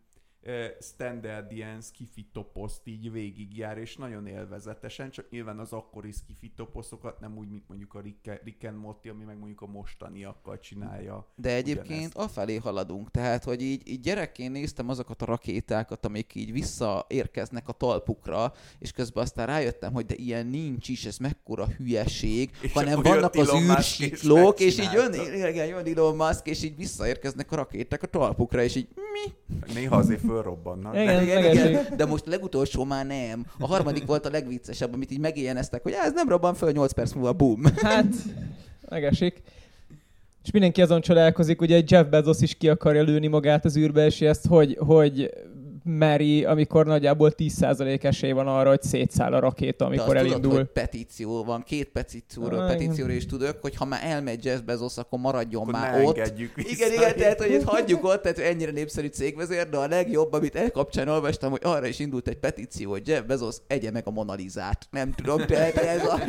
standard ilyen skifi toposzt így végigjár, és nagyon élvezetesen, csak nyilván az akkori skifi toposzokat nem úgy, mint mondjuk a Rick, Rick and Morty, ami meg mondjuk a mostaniakkal csinálja. De egyébként Ugyanezt. afelé haladunk, tehát, hogy így, így gyerekként néztem azokat a rakétákat, amik így visszaérkeznek a talpukra, és közben aztán rájöttem, hogy de ilyen nincs is, ez mekkora hülyeség, És hanem vannak az Musk és űrsiklók, és, így jön, igen, jön Elon Musk, és így visszaérkeznek a rakéták a talpukra, és így mi? Néha azért fölrobbannak. Igen, igen, megesik. igen, de most a legutolsó már nem. A harmadik volt a legviccesebb, amit így megéjjeneztek, hogy "Á, ez nem robban föl 8 perc múlva, bum. Hát, megesik. És mindenki azon csodálkozik, ugye Jeff Bezos is ki akarja lőni magát az űrbe, és ezt hogy, hogy meri, amikor nagyjából 10% esély van arra, hogy szétszáll a rakéta, amikor De azt elindul. Tudod, hogy petíció van, két petícióról, Ah, petícióról is tudok, hogy ha már elmegy Jeff Bezos, akkor maradjon Akkor már ne ott. engedjük vissza. Igen, igen, tehát hogy itt hagyjuk ott, tehát ennyire népszerű cégvezér, de a legjobb, amit el kapcsán olvastam, hogy arra is indult egy petíció, hogy Jeff Bezos egye meg a Monalizát. Nem tudom, tehát ez a...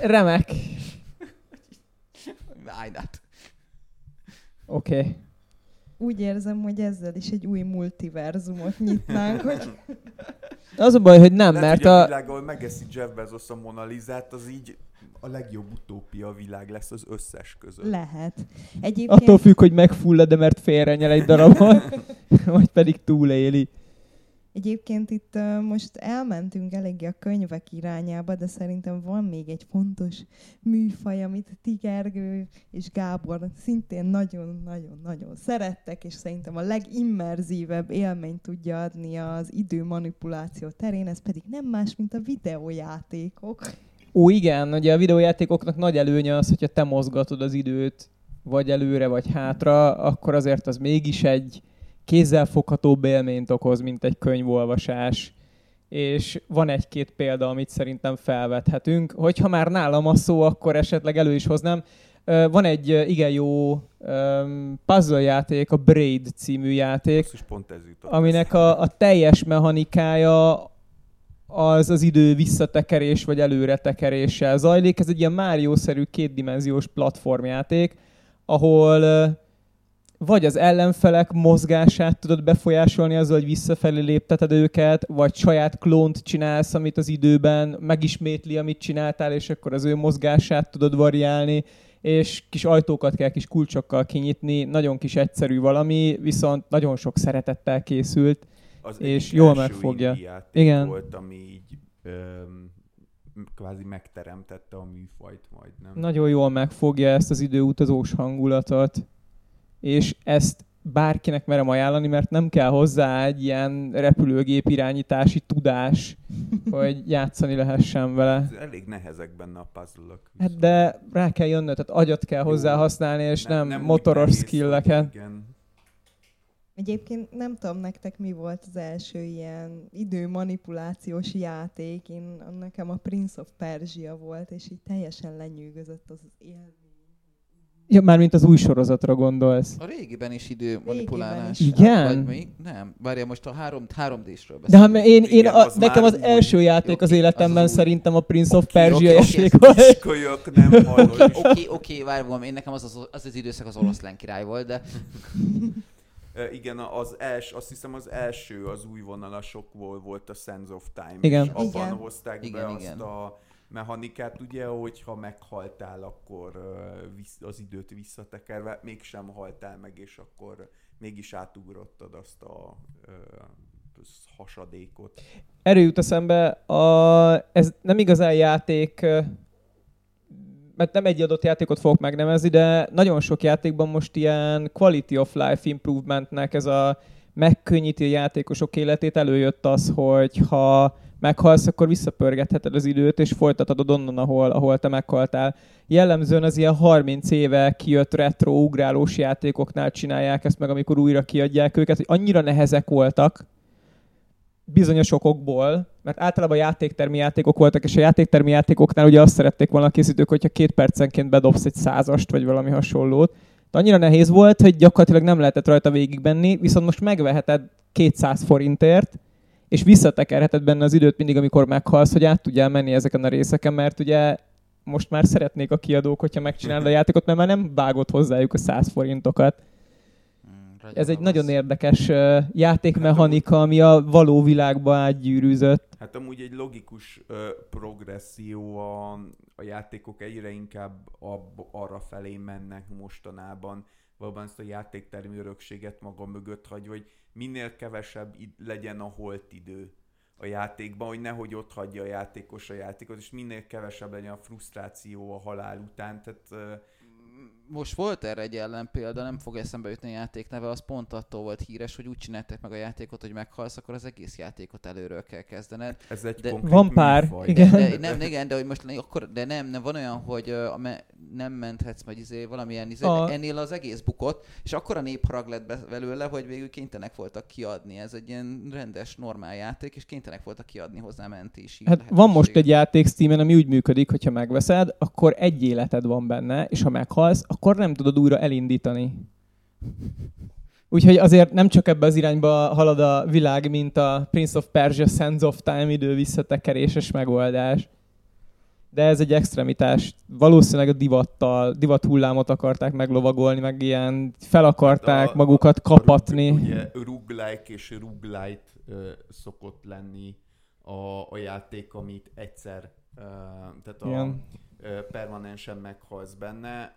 Remek. Why not? Oké. Okay. Úgy érzem, hogy ezzel is egy új multiverzumot nyitnánk, hogy Az a baj, hogy nem, Lehet, mert hogy a a... világ, ahol megeszi Jeff Bezos a Mona az így a legjobb utópia világ lesz az összes között. lehet. Egyébként Attól függ, hogy megfullad, de mert félrenyel egy darabot, vagy pedig túléli. Egyébként itt uh, most elmentünk eléggé a könyvek irányába, de szerintem van még egy fontos műfaj, amit Tigergő és Gábor szintén nagyon-nagyon-nagyon szerettek, és szerintem a legimmerzívebb élményt tudja adni az idő manipuláció terén, ez pedig nem más, mint a videójátékok. Ó, igen, ugye a videójátékoknak nagy előnye az, hogyha te mozgatod az időt, vagy előre, vagy hátra, akkor azért az mégis egy kézzelfoghatóbb élményt okoz, mint egy könyvolvasás. És van egy-két példa, amit szerintem felvethetünk. Hogyha már nálam a szó, akkor esetleg elő is hoznám. Van egy igen jó puzzle játék, a Braid című játék, aminek a, a teljes mechanikája az az idő visszatekerés vagy előretekeréssel zajlik. Ez egy ilyen Mario-szerű kétdimenziós platformjáték, ahol vagy az ellenfelek mozgását tudod befolyásolni azzal, hogy visszafelé lépteted őket, vagy saját klónt csinálsz, amit az időben megismétli, amit csináltál, és akkor az ő mozgását tudod variálni, és kis ajtókat kell kis kulcsokkal kinyitni, nagyon kis egyszerű valami, viszont nagyon sok szeretettel készült. az és jól megfogja. Igen. volt, ami így öm, kvázi megteremtette a műfajt majdnem. Nagyon jól megfogja ezt az időutazós hangulatot, és ezt bárkinek merem ajánlani, mert nem kell hozzá egy ilyen repülőgép irányítási tudás, hogy játszani lehessen vele. Ez Elég nehezek benne a puzzle-ök. Hát de rá kell jönnöd, tehát agyat kell hozzá Jó. használni, és nem, nem úgy motoros skilleket. Igen. Egyébként nem tudom nektek mi volt az első ilyen időmanipulációs játék. Én, nekem a Prince of Persia volt, és így teljesen lenyűgözött az élmény. Ja, mármint az új sorozatra gondolsz. A régiben is idő manipulálás. Igen? Vagy még? Nem. Várja, most a 3, 3D-sről De ha beszélünk. én, én Igen, a, az nekem az új. első játék az Oké, életemben az az szerintem a Prince of Persia játék volt. Nem. Oké, oké, várjam, én nekem az az, az az időszak az oroszlán király volt, de Ö, Igen, az els, azt hiszem az első az új vonalasokból volt a Sense of Time. Igen. És abban Igen. hozták Igen, be igen. azt a mechanikát, ugye, hogy ha meghaltál, akkor az időt visszatekerve, mégsem haltál meg, és akkor mégis átugrottad azt a hasadékot. Erő jut eszembe, a, ez nem igazán játék, mert nem egy adott játékot fogok megnevezni, de nagyon sok játékban most ilyen quality of life improvementnek ez a megkönnyíti a játékosok életét, előjött az, hogy ha meghalsz, akkor visszapörgetheted az időt, és folytatod onnan, ahol, ahol te meghaltál. Jellemzően az ilyen 30 éve kijött retro ugrálós játékoknál csinálják ezt meg, amikor újra kiadják őket, hogy annyira nehezek voltak, bizonyos okokból, mert általában játéktermi játékok voltak, és a játéktermi játékoknál ugye azt szerették volna a készítők, hogyha két percenként bedobsz egy százast, vagy valami hasonlót. De annyira nehéz volt, hogy gyakorlatilag nem lehetett rajta végigbenni, viszont most megveheted 200 forintért, és visszatekerheted benne az időt mindig, amikor meghalsz, hogy át tudjál menni ezeken a részeken, mert ugye most már szeretnék a kiadók, hogyha megcsinálod a játékot, mert már nem vágott hozzájuk a 100 forintokat. Mm, Ez egy nagyon érdekes ö, játékmechanika, ami a való világba átgyűrűzött. Hát amúgy egy logikus ö, progresszió a, a játékok egyre inkább ab, arra felé mennek mostanában, valóban ezt a játéktermi örökséget maga mögött hagy, hogy minél kevesebb legyen a holt idő a játékban, hogy nehogy ott hagyja a játékos a játékot, és minél kevesebb legyen a frusztráció a halál után. Tehát most volt erre egy ellenpélda, nem fog eszembe jutni a játék neve, az pont attól volt híres, hogy úgy csinálták meg a játékot, hogy meghalsz, akkor az egész játékot előről kell kezdened. Ez egy De- Van pár, műfaj. igen. De, nem, igen, de hogy most akkor, de nem, nem van olyan, hogy a me, nem menthetsz meg izé, valamilyen izé, A- ennél az egész bukott, és akkor a népharag lett be- belőle, hogy végül kénytelenek voltak kiadni. Ez egy ilyen rendes, normál játék, és kénytelenek voltak kiadni hozzá mentési Hát van most egy játék Steam-en, ami úgy működik, hogyha megveszed, akkor egy életed van benne, és ha meghalsz, akkor nem tudod újra elindítani. Úgyhogy azért nem csak ebbe az irányba halad a világ, mint a Prince of Persia Sands of Time idő visszatekeréses megoldás. De ez egy extremitás. Valószínűleg a divattal, divat hullámot akarták meglovagolni, meg ilyen fel akarták a- magukat a kapatni. Ugye roguelike és roguelite ö, szokott lenni a, a játék, amit egyszer, ö, tehát a, Igen. Permanensen meghalsz benne.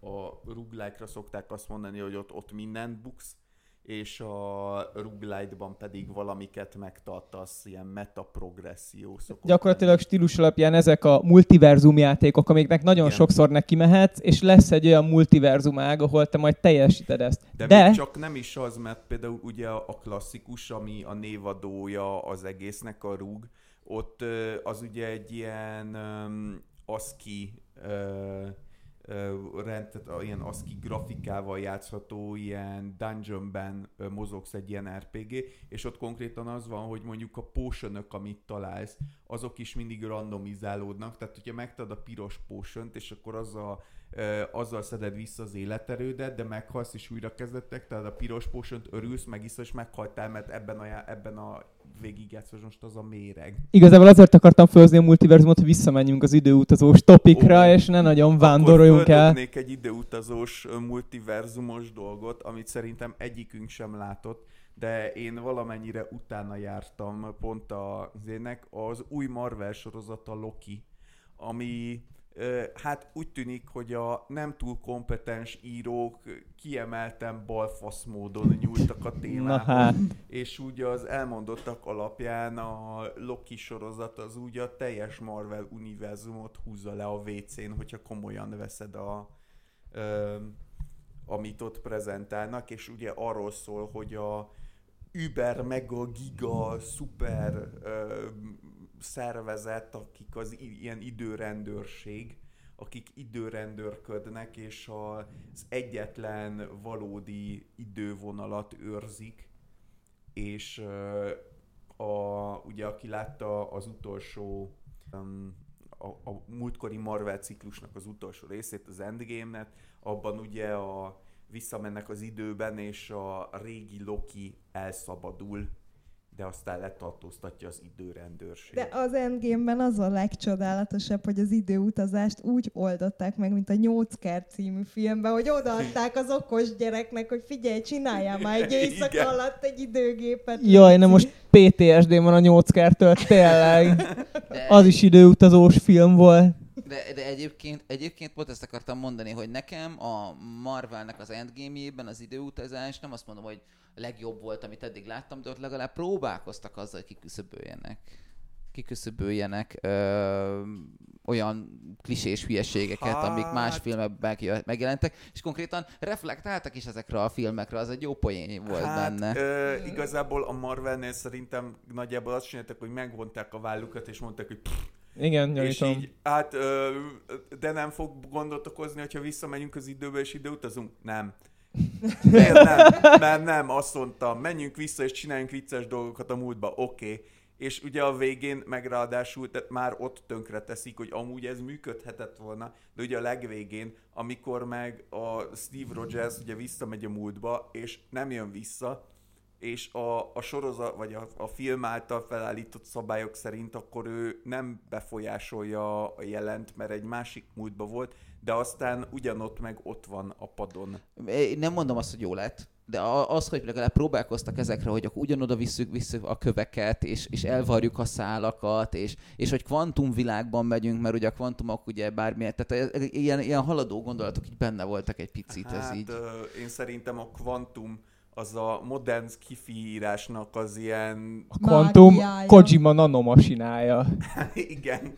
A roguelike-ra szokták azt mondani, hogy ott, ott mindent buksz, és a roguelite-ban pedig valamiket megtartasz, ilyen metaprogresszió szokott Gyakorlatilag stílus alapján ezek a multiverzum játékok, amiknek nagyon Igen. sokszor neki mehetsz, és lesz egy olyan multiverzum ág, ahol te majd teljesíted ezt. De, De, még csak nem is az, mert például ugye a klasszikus, ami a névadója az egésznek, a rúg, ott az ugye egy ilyen ASCII rend, tehát ilyen ASCII grafikával játszható, ilyen dungeonben mozogsz egy ilyen RPG, és ott konkrétan az van, hogy mondjuk a potionök, amit találsz, azok is mindig randomizálódnak, tehát hogyha megtad a piros potion és akkor az a azzal szeded vissza az életerődet, de meghalsz és újra kezdettek, tehát a piros potion örülsz, megiszol és meghaltál, mert ebben a, ebben a végigjátszás most az a méreg. igazából azért akartam főzni a multiverzumot, hogy visszamenjünk az időutazós topikra, Ó. és ne nagyon vándoroljunk el. egy időutazós multiverzumos dolgot, amit szerintem egyikünk sem látott, de én valamennyire utána jártam pont az ének, az új Marvel sorozata Loki, ami hát úgy tűnik, hogy a nem túl kompetens írók kiemelten balfasz módon nyúltak a témához hát, és úgy az elmondottak alapján a Loki sorozat az úgy a teljes Marvel univerzumot húzza le a WC-n, hogyha komolyan veszed a ö, amit ott prezentálnak, és ugye arról szól, hogy a über, mega, giga, szuper ö, szervezet, akik az ilyen időrendőrség, akik időrendőrködnek, és az egyetlen valódi idővonalat őrzik, és a, ugye aki látta az utolsó a, a múltkori Marvel ciklusnak az utolsó részét, az Endgame-net, abban ugye a, visszamennek az időben, és a régi Loki elszabadul, de aztán letartóztatja az időrendőrség. De az Endgame-ben az a legcsodálatosabb, hogy az időutazást úgy oldották meg, mint a Nyóckert című filmben, hogy odaadták az okos gyereknek, hogy figyelj, csináljál már egy éjszaka Igen. alatt egy időgépet. jaj, na most PTSD van a nyóckertől, tényleg. Az is időutazós film volt. de, de egyébként, egyébként pont ezt akartam mondani, hogy nekem a Marvelnek az Endgame-jében az időutazás, nem azt mondom, hogy legjobb volt, amit eddig láttam, de ott legalább próbálkoztak azzal, hogy kiküszöböljenek kiküszöböljenek ö, olyan klisés hülyeségeket, Hát- amik más filmekben megjö- megjelentek, és konkrétan reflektáltak is ezekre a filmekre, az egy jó poén volt hát, benne. Ö, igazából a Marvelnél szerintem nagyjából azt csináltak, hogy megvonták a vállukat, és mondták, hogy pff, Igen, és így, hát, ö, de nem fog gondot okozni, hogyha visszamegyünk az időbe, és időutazunk? Nem. Miért nem? Mert nem, azt mondtam, menjünk vissza, és csináljunk vicces dolgokat a múltba. Oké. Okay. És ugye a végén meg ráadásul tehát már ott tönkre teszik, hogy amúgy ez működhetett volna, de ugye a legvégén, amikor meg a Steve Rogers ugye visszamegy a múltba, és nem jön vissza, és a, a sorozat, vagy a, a film által felállított szabályok szerint akkor ő nem befolyásolja a jelent, mert egy másik múltba volt, de aztán ugyanott meg ott van a padon. Én nem mondom azt, hogy jó lett, de az, hogy legalább próbálkoztak ezekre, hogy akkor ugyanoda visszük, visszük a köveket, és, és elvarjuk a szálakat, és, és hogy kvantumvilágban megyünk, mert ugye a kvantumok ugye bármilyen, tehát ilyen, ilyen haladó gondolatok így benne voltak egy picit, ez hát, így. Ö, én szerintem a kvantum az a modern skifi írásnak az ilyen, A kvantum Mágiája. Kojima nanomasinája. igen,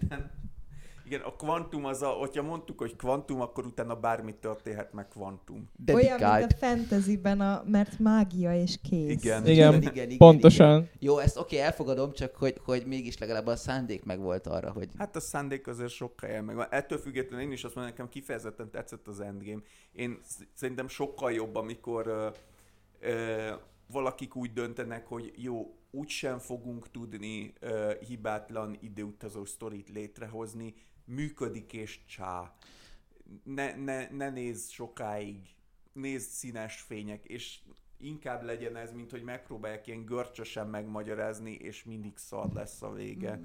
Igen, a kvantum az a, hogyha mondtuk, hogy kvantum, akkor utána bármi történhet meg kvantum. De Olyan, mint a fantasyben, a, mert mágia és kész. Igen. Igen, igen, igen, igen, Pontosan. Igen. Jó, ezt oké, okay, elfogadom, csak hogy, hogy mégis legalább a szándék meg volt arra, hogy... Hát a szándék azért sok helyen meg van. Ettől függetlenül én is azt mondom, nekem kifejezetten tetszett az Endgame. Én sz- szerintem sokkal jobb, amikor ö, ö, valakik úgy döntenek, hogy jó, úgysem fogunk tudni ö, hibátlan időutazó sztorit létrehozni, működik és csá. Ne, ne, ne nézz sokáig, nézd színes fények, és inkább legyen ez, mint hogy megpróbálják ilyen görcsösen megmagyarázni, és mindig szar lesz a vége.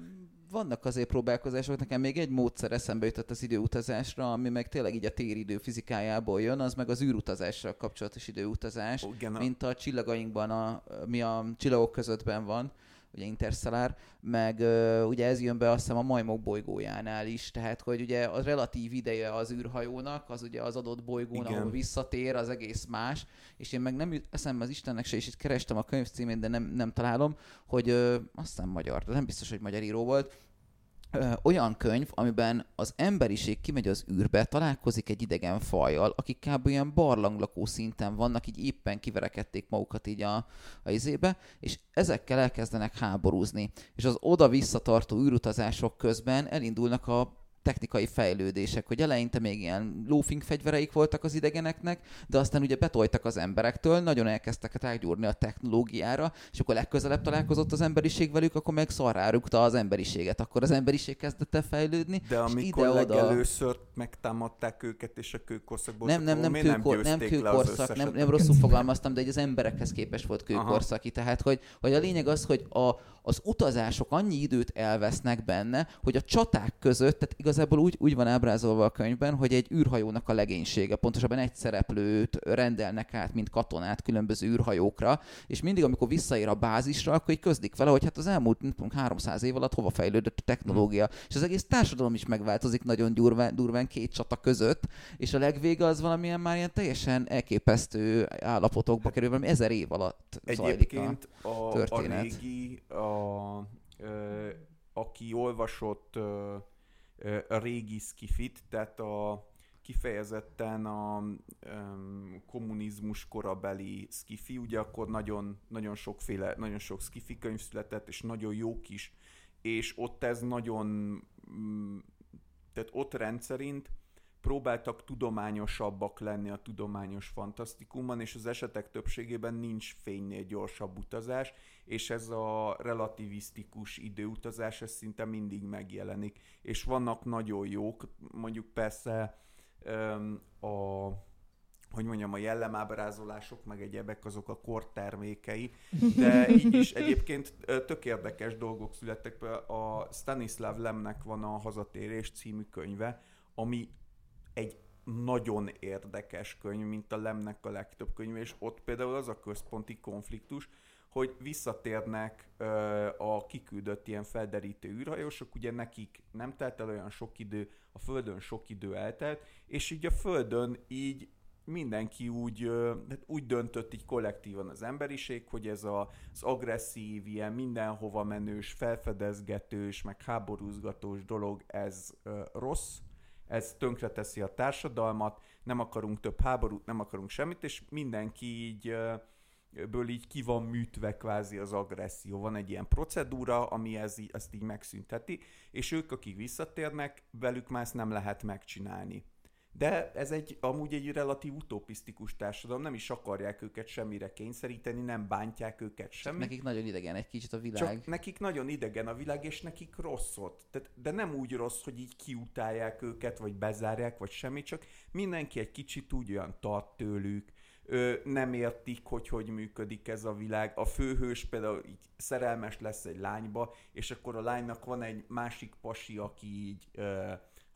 Vannak azért próbálkozások, nekem még egy módszer eszembe jutott az időutazásra, ami meg tényleg így a téridő fizikájából jön, az meg az űrutazással kapcsolatos időutazás, Igen, a- mint a csillagainkban, a, mi a csillagok közöttben van, ugye Interstellar, meg ö, ugye ez jön be azt hiszem a majmok bolygójánál is, tehát hogy ugye a relatív ideje az űrhajónak, az ugye az adott bolygón, Igen. ahol visszatér, az egész más, és én meg nem jut eszembe az Istennek se, és itt kerestem a könyv címét, de nem, nem találom, hogy ö, aztán magyar, de nem biztos, hogy magyar író volt, olyan könyv, amiben az emberiség kimegy az űrbe, találkozik egy idegen fajjal, akik kb. ilyen barlanglakó szinten vannak, így éppen kiverekedték magukat így a, a izébe, és ezekkel elkezdenek háborúzni. És az oda visszatartó űrutazások közben elindulnak a technikai fejlődések, hogy eleinte még ilyen loafing fegyvereik voltak az idegeneknek, de aztán ugye betoltak az emberektől, nagyon elkezdtek rágyúrni a technológiára, és akkor legközelebb találkozott az emberiség velük, akkor meg szarrárukta az emberiséget. Akkor az emberiség kezdett el fejlődni, De amikor ide-oda- legelőször megtámadták őket, és a kőkorszakból nem, nem, nem, kőkor, nem az kőkorszak, nem, nem rosszul fogalmaztam, de egy az emberekhez képest volt Aha. kőkorszaki. Tehát, hogy, hogy a lényeg az, hogy a, az utazások annyi időt elvesznek benne, hogy a csaták között, tehát igazából úgy, úgy van ábrázolva a könyvben, hogy egy űrhajónak a legénysége, pontosabban egy szereplőt rendelnek át, mint katonát különböző űrhajókra, és mindig, amikor visszaér a bázisra, akkor így közlik vele, hogy hát az elmúlt nem tudom, 300 év alatt hova fejlődött a technológia. És az egész társadalom is megváltozik nagyon durván, durván két csata között, és a legvége az valamilyen már ilyen teljesen elképesztő állapotokba kerül, valami ezer év alatt zajlik a... Egyébként a, a történet. régi, a, ö, aki olvasott ö, régi skifit, tehát a kifejezetten a um, kommunizmus korabeli skifi, ugye akkor nagyon, nagyon sokféle, nagyon sok skifi könyv született, és nagyon jók is, és ott ez nagyon, tehát ott rendszerint próbáltak tudományosabbak lenni a tudományos fantasztikumban, és az esetek többségében nincs fénynél gyorsabb utazás, és ez a relativisztikus időutazás, ez szinte mindig megjelenik. És vannak nagyon jók, mondjuk persze a hogy mondjam, a jellemábrázolások, meg egyebek azok a kor termékei, de így is egyébként tök érdekes dolgok születtek. A Stanislav Lemnek van a Hazatérés című könyve, ami egy nagyon érdekes könyv, mint a Lemnek a legtöbb könyv, és ott például az a központi konfliktus, hogy visszatérnek ö, a kiküldött ilyen felderítő űrhajósok, ugye nekik nem telt el olyan sok idő, a Földön sok idő eltelt, és így a Földön így mindenki úgy, hát úgy döntött így kollektívan az emberiség, hogy ez a, az agresszív, ilyen mindenhova menős, felfedezgetős, meg háborúzgatós dolog, ez ö, rossz, ez tönkreteszi a társadalmat, nem akarunk több háborút, nem akarunk semmit, és mindenki így ből így ki van műtve kvázi az agresszió. Van egy ilyen procedúra, ami ez, ezt így megszünteti, és ők, akik visszatérnek, velük már ezt nem lehet megcsinálni. De ez egy amúgy egy relatív utopisztikus társadalom, nem is akarják őket semmire kényszeríteni, nem bántják őket semmi. Nekik nagyon idegen egy kicsit a világ. Csak nekik nagyon idegen a világ, és nekik rossz ott. Tehát, de nem úgy rossz, hogy így kiutálják őket, vagy bezárják, vagy semmi, csak mindenki egy kicsit úgy olyan tart tőlük, ö, nem értik, hogy hogy működik ez a világ. A főhős például így szerelmes lesz egy lányba, és akkor a lánynak van egy másik pasi, aki így ö,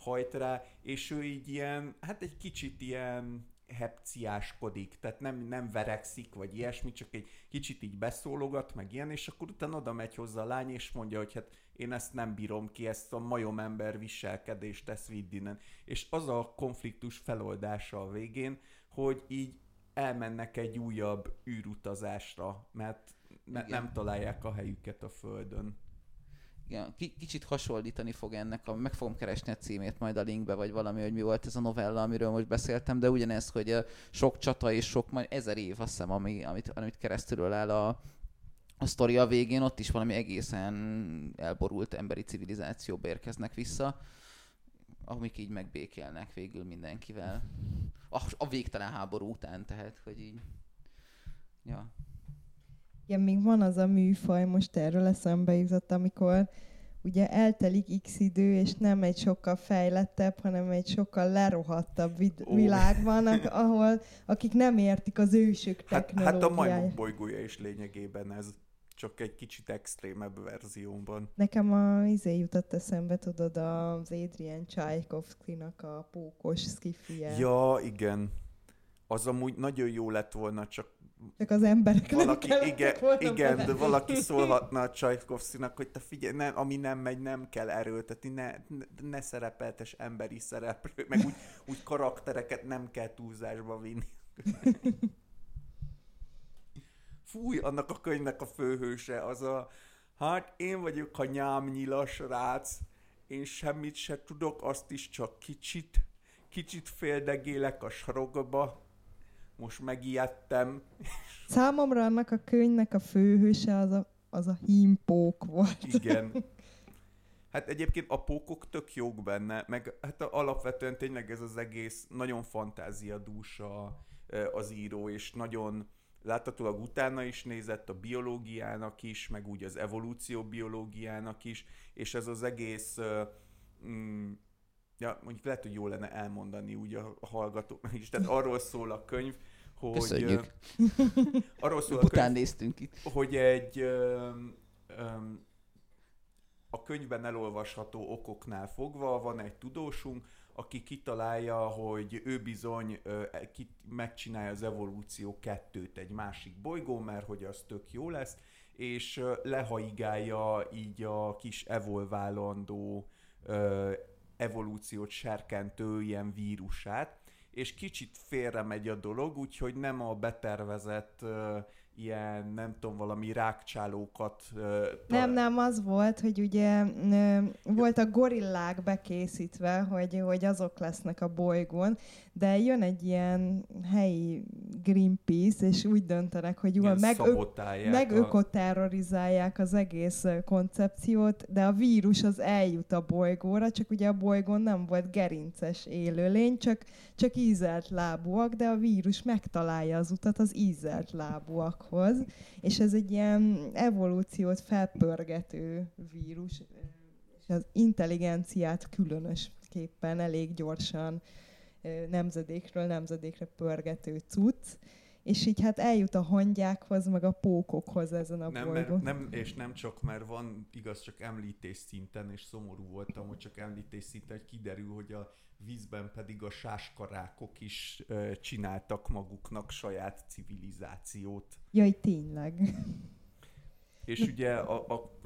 hajt rá, és ő így ilyen, hát egy kicsit ilyen hepciáskodik, tehát nem, nem verekszik, vagy ilyesmi, csak egy kicsit így beszólogat, meg ilyen, és akkor utána oda megy hozzá a lány, és mondja, hogy hát én ezt nem bírom ki, ezt a majomember viselkedést, ezt vidd innen. És az a konfliktus feloldása a végén, hogy így elmennek egy újabb űrutazásra, mert ne, nem találják a helyüket a Földön. Igen, kicsit hasonlítani fog ennek, a, meg fogom keresni a címét majd a linkbe, vagy valami, hogy mi volt ez a novella, amiről most beszéltem, de ugyanez, hogy sok csata és sok, majd ezer év, azt hiszem, ami, amit, amit keresztül áll a, a sztori a végén, ott is valami egészen elborult emberi civilizációba érkeznek vissza, amik így megbékélnek végül mindenkivel. A, a végtelen háború után, tehát, hogy így... Ja. Igen, még van az a műfaj, most erről eszembe jutott, amikor ugye eltelik x idő, és nem egy sokkal fejlettebb, hanem egy sokkal lerohadtabb vid- oh. világ van, ahol akik nem értik az ősök technológiáját. Hát, hát a majmok bolygója is lényegében ez csak egy kicsit extrémebb verzióban. Nekem a izé jutott eszembe, tudod, az Adrian Tchaikovsky-nak a pókos skifie. Ja, igen. Az amúgy nagyon jó lett volna, csak csak az emberek valaki, nem igen, igen de valaki szólhatna a Csajkovszkinak, hogy te figyelj, nem, ami nem megy, nem kell erőltetni, ne, ne, ne szerepeltes emberi szereplő, meg úgy, úgy karaktereket nem kell túlzásba vinni. Fúj, annak a könyvnek a főhőse, az a, hát én vagyok a nyámnyilas rác, én semmit se tudok, azt is csak kicsit, kicsit féldegélek a sarokba, most megijedtem. Számomra annak a könyvnek a főhőse az a, az a hímpók volt. Igen. Hát egyébként a pókok tök jók benne, meg hát alapvetően tényleg ez az egész nagyon fantáziadús a, az író, és nagyon láthatólag utána is nézett a biológiának is, meg úgy az evolúció biológiának is, és ez az egész mm, ja, mondjuk lehet, hogy jó lenne elmondani úgy a hallgatóknak is. Tehát arról szól a könyv, hogy... Köszönjük. arról szól a könyv, néztünk itt. hogy egy um, um, a könyvben elolvasható okoknál fogva van egy tudósunk, aki kitalálja, hogy ő bizony uh, ki, megcsinálja az evolúció kettőt egy másik bolygó, mert hogy az tök jó lesz, és uh, lehaigálja így a kis evolválandó evolúciót serkentő ilyen vírusát, és kicsit félre megy a dolog, úgyhogy nem a betervezett ilyen, nem tudom, valami rákcsálókat... Uh, nem, nem, az volt, hogy ugye uh, volt a gorillák bekészítve, hogy, hogy azok lesznek a bolygón, de jön egy ilyen helyi Greenpeace, és úgy döntenek, hogy jól meg, meg a... ökoterrorizálják az egész koncepciót, de a vírus az eljut a bolygóra, csak ugye a bolygón nem volt gerinces élőlény, csak, csak ízelt lábúak, de a vírus megtalálja az utat az ízelt lábúakhoz, és ez egy ilyen evolúciót felpörgető vírus, és az intelligenciát különösképpen elég gyorsan nemzedékről nemzedékre pörgető cucc, és így hát eljut a hangyákhoz, meg a pókokhoz ezen a nem, bolygón. nem, és nem csak, mert van igaz csak említés szinten, és szomorú voltam, hogy csak említés szinten, hogy kiderül, hogy a vízben pedig a sáskarákok is ö, csináltak maguknak saját civilizációt. Jaj, tényleg. És ugye a, a,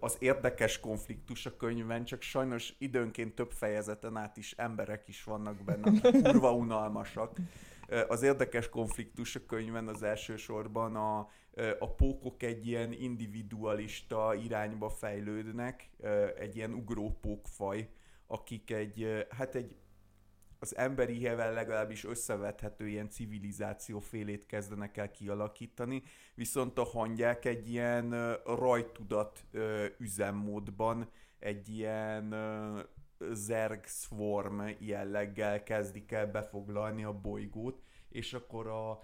az érdekes konfliktus a könyvben, csak sajnos időnként több fejezeten át is emberek is vannak benne, kurva unalmasak. Az érdekes konfliktus a könyvben az elsősorban a, a pókok egy ilyen individualista irányba fejlődnek, egy ilyen ugrópókfaj, akik egy, hát egy az emberi hevel legalábbis összevethető ilyen civilizáció félét kezdenek el kialakítani, viszont a hangyák egy ilyen rajtudat üzemmódban, egy ilyen zerg swarm jelleggel kezdik el befoglalni a bolygót, és akkor a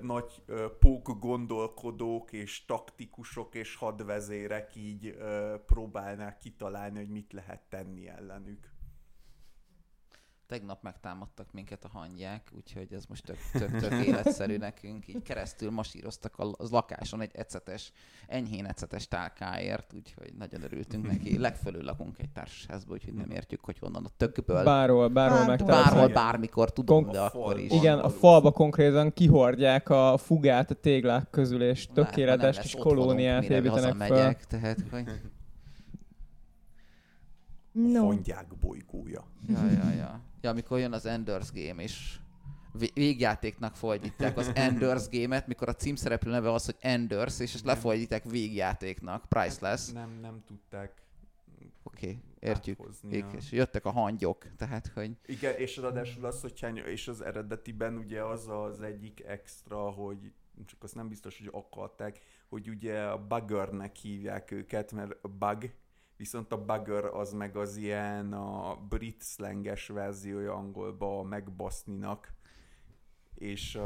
nagy pók gondolkodók és taktikusok és hadvezérek így próbálnák kitalálni, hogy mit lehet tenni ellenük tegnap megtámadtak minket a hangyák, úgyhogy ez most tök, tök, tök életszerű nekünk. Így keresztül masíroztak a lakáson egy ecetes, enyhén ecetes tálkáért, úgyhogy nagyon örültünk neki. Legfölül lakunk egy társasházba, úgyhogy nem értjük, hogy honnan a tökből. Bárhol, bárhol meg Bárhol, bármikor tudom, Kon- de akkor is. Igen, a falba konkrétan kihordják a fugát a téglák közül, és tökéletes kis kolóniát építenek fel. Tehát, hogy... No. Hangyák bolygója. Ja, ja, ja. Ja, amikor jön az Enders Game, és végjátéknak fordítják az Enders Game-et, mikor a címszereplő neve az, hogy Enders, és ezt lefordítják végjátéknak, priceless. Nem, nem tudták Oké, okay, értjük. áthoznia. És jöttek a hangyok, tehát hogy Igen, és ráadásul az, hogy hány, és az eredetiben ugye az az egyik extra, hogy csak azt nem biztos, hogy akarták, hogy ugye a buggernek hívják őket, mert a bug, viszont a bugger az meg az ilyen a brit slanges verziója angolba a megbaszninak, és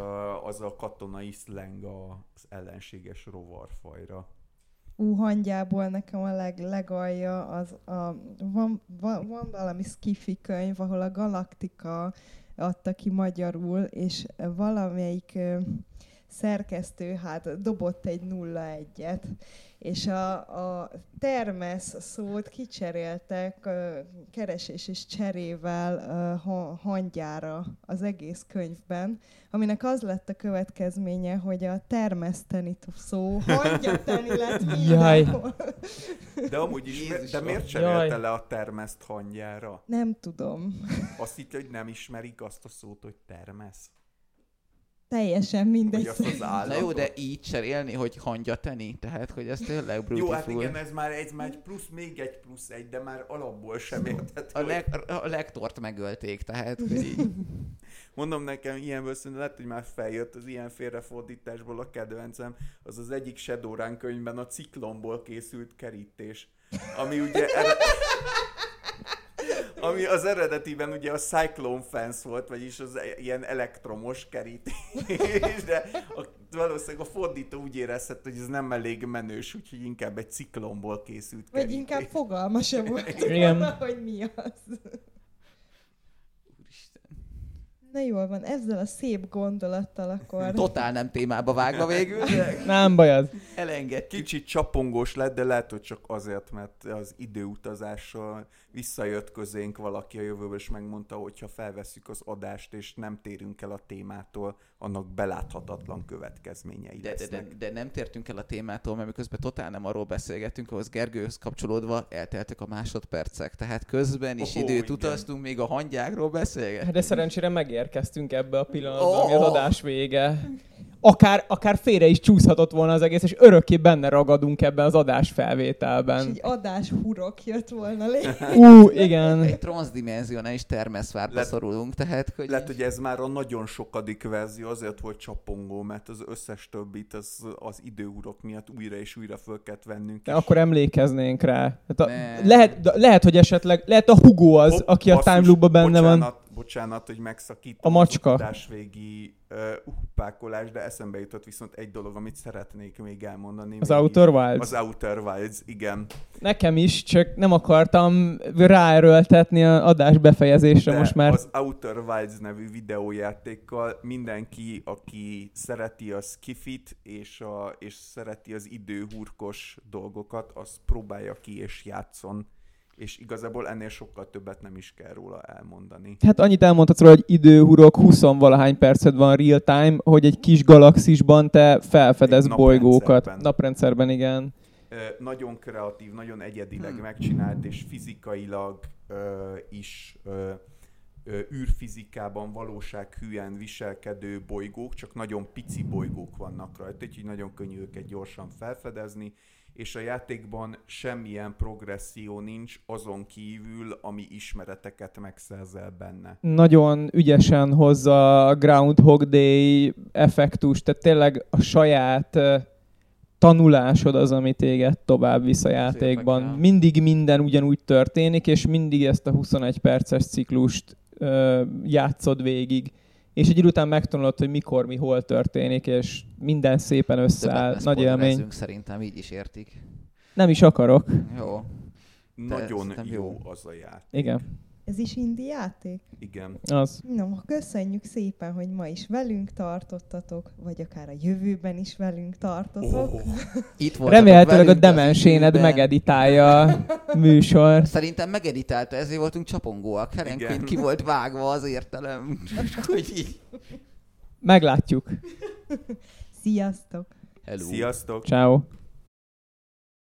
az a katonai slang az ellenséges rovarfajra. Ú, hangyából nekem a leg, legalja az a, van, van, van valami skifi könyv, ahol a Galaktika adta ki magyarul, és valamelyik szerkesztő hát dobott egy nulla egyet, és a, a termesz szót kicseréltek keresés és cserével hangyára az egész könyvben, aminek az lett a következménye, hogy a termeszteni szó hangyateni lett mindenhol. De amúgy is, Jézus, de miért Jaj. cserélte le a termeszt hangyára? Nem tudom. Azt hitt, hogy nem ismerik azt a szót, hogy termesz? Teljesen mindegy. azt az? Na jó, de így cserélni, hogy hangyateni, tehát hogy ez tényleg Jó, beautiful. hát igen, ez már egy, már egy plusz, még egy plusz egy, de már alapból sem érted. a, leg, a lektort megölték, tehát hogy így. Mondom nekem, ilyenből szerintem lehet, hogy már feljött az ilyen félrefordításból a kedvencem, az az egyik Shadowrun könyvben a ciklomból készült kerítés, ami ugye... Ere... Ami az eredetiben ugye a Cyclone Fence volt, vagyis az e- ilyen elektromos kerítés, de a, valószínűleg a fordító úgy érezhette, hogy ez nem elég menős, úgyhogy inkább egy ciklomból készült Vagy kerítés. inkább fogalma sem volt, Igen. hogy mi az. Na jól van, ezzel a szép gondolattal akkor... Totál nem témába vágva végül, Nem baj az. elengedtük. Kicsit csapongós lett, de lehet, hogy csak azért, mert az időutazással visszajött közénk valaki a jövőből, és megmondta, hogy ha felveszük az adást, és nem térünk el a témától, annak beláthatatlan következményei De, de, de, lesznek. de, nem tértünk el a témától, mert miközben totál nem arról beszélgettünk, ahhoz Gergőhöz kapcsolódva elteltek a másodpercek. Tehát közben is Ó, időt igen. utaztunk, még a hangyákról beszélgettünk. De szerencsére megérkeztünk ebbe a pillanatba, Ó! ami az adás vége. Akár, akár félre is csúszhatott volna az egész, és örökké benne ragadunk ebben az adás És felvételben. egy adás hurok jött volna létre. Ú, igen. Egy transzdimensionális termeszvárba Lett- szorulunk, tehát hogy... Lehet, hogy ez már a nagyon sokadik verzió, azért volt csapongó, mert az összes többit az, az időurok miatt újra és újra föl kellett vennünk. De és- akkor emlékeznék rá. Hát a, lehet, de lehet, hogy esetleg, lehet a Hugo az, Hopp, aki a time loopban benne van. Bocsánat, hogy megszakítom A macska. az adásvégi uh, uppákolás, de eszembe jutott viszont egy dolog, amit szeretnék még elmondani. Az mégis. Outer Wilds. Az Outer Wilds, igen. Nekem is, csak nem akartam ráerőltetni a adás befejezésre De most már. az Outer Wilds nevű videójátékkal mindenki, aki szereti a skifit és, a, és szereti az időhurkos dolgokat, az próbálja ki és játszon. És igazából ennél sokkal többet nem is kell róla elmondani. Hát annyit elmondhatsz róla, hogy időhurok 20 valahány percet van real time, hogy egy kis galaxisban te felfedez Egy bolygókat. naprendszerben. Naprendszerben, igen. Ö, nagyon kreatív, nagyon egyedileg Hmm. megcsinált, és fizikailag ö, is ö, ö, űrfizikában valósághűen viselkedő bolygók, csak nagyon pici bolygók vannak rajta, úgyhogy nagyon könnyű őket gyorsan felfedezni, és a játékban semmilyen progresszió nincs azon kívül, ami ismereteket megszerzel benne. Nagyon ügyesen hozza a Groundhog Day effektust, tehát tényleg a saját tanulásod az, ami téged tovább visz a játékban. Szépek, ja. Mindig minden ugyanúgy történik, és mindig ezt a 21 perces ciklust ö, játszod végig. És egy idő után megtanulod, hogy mikor, mi, hol történik, és minden szépen összeáll. Többet Nagy élmény. szerintem így is értik. Nem is akarok. Jó. Nagyon jó, jó. az a játék. Igen, Ez is indi játék? Igen. az. No, köszönjük szépen, hogy ma is velünk tartottatok, vagy akár a jövőben is velünk tartotok. Oh, Itt Remélhetőleg a demenséned időben. megeditálja a műsor. Szerintem megeditálta, ezért voltunk csapongóak. Quinn ki volt vágva az értelem. hogy így. Meglátjuk. Sziasztok! Hello. Sziasztok! Ciao.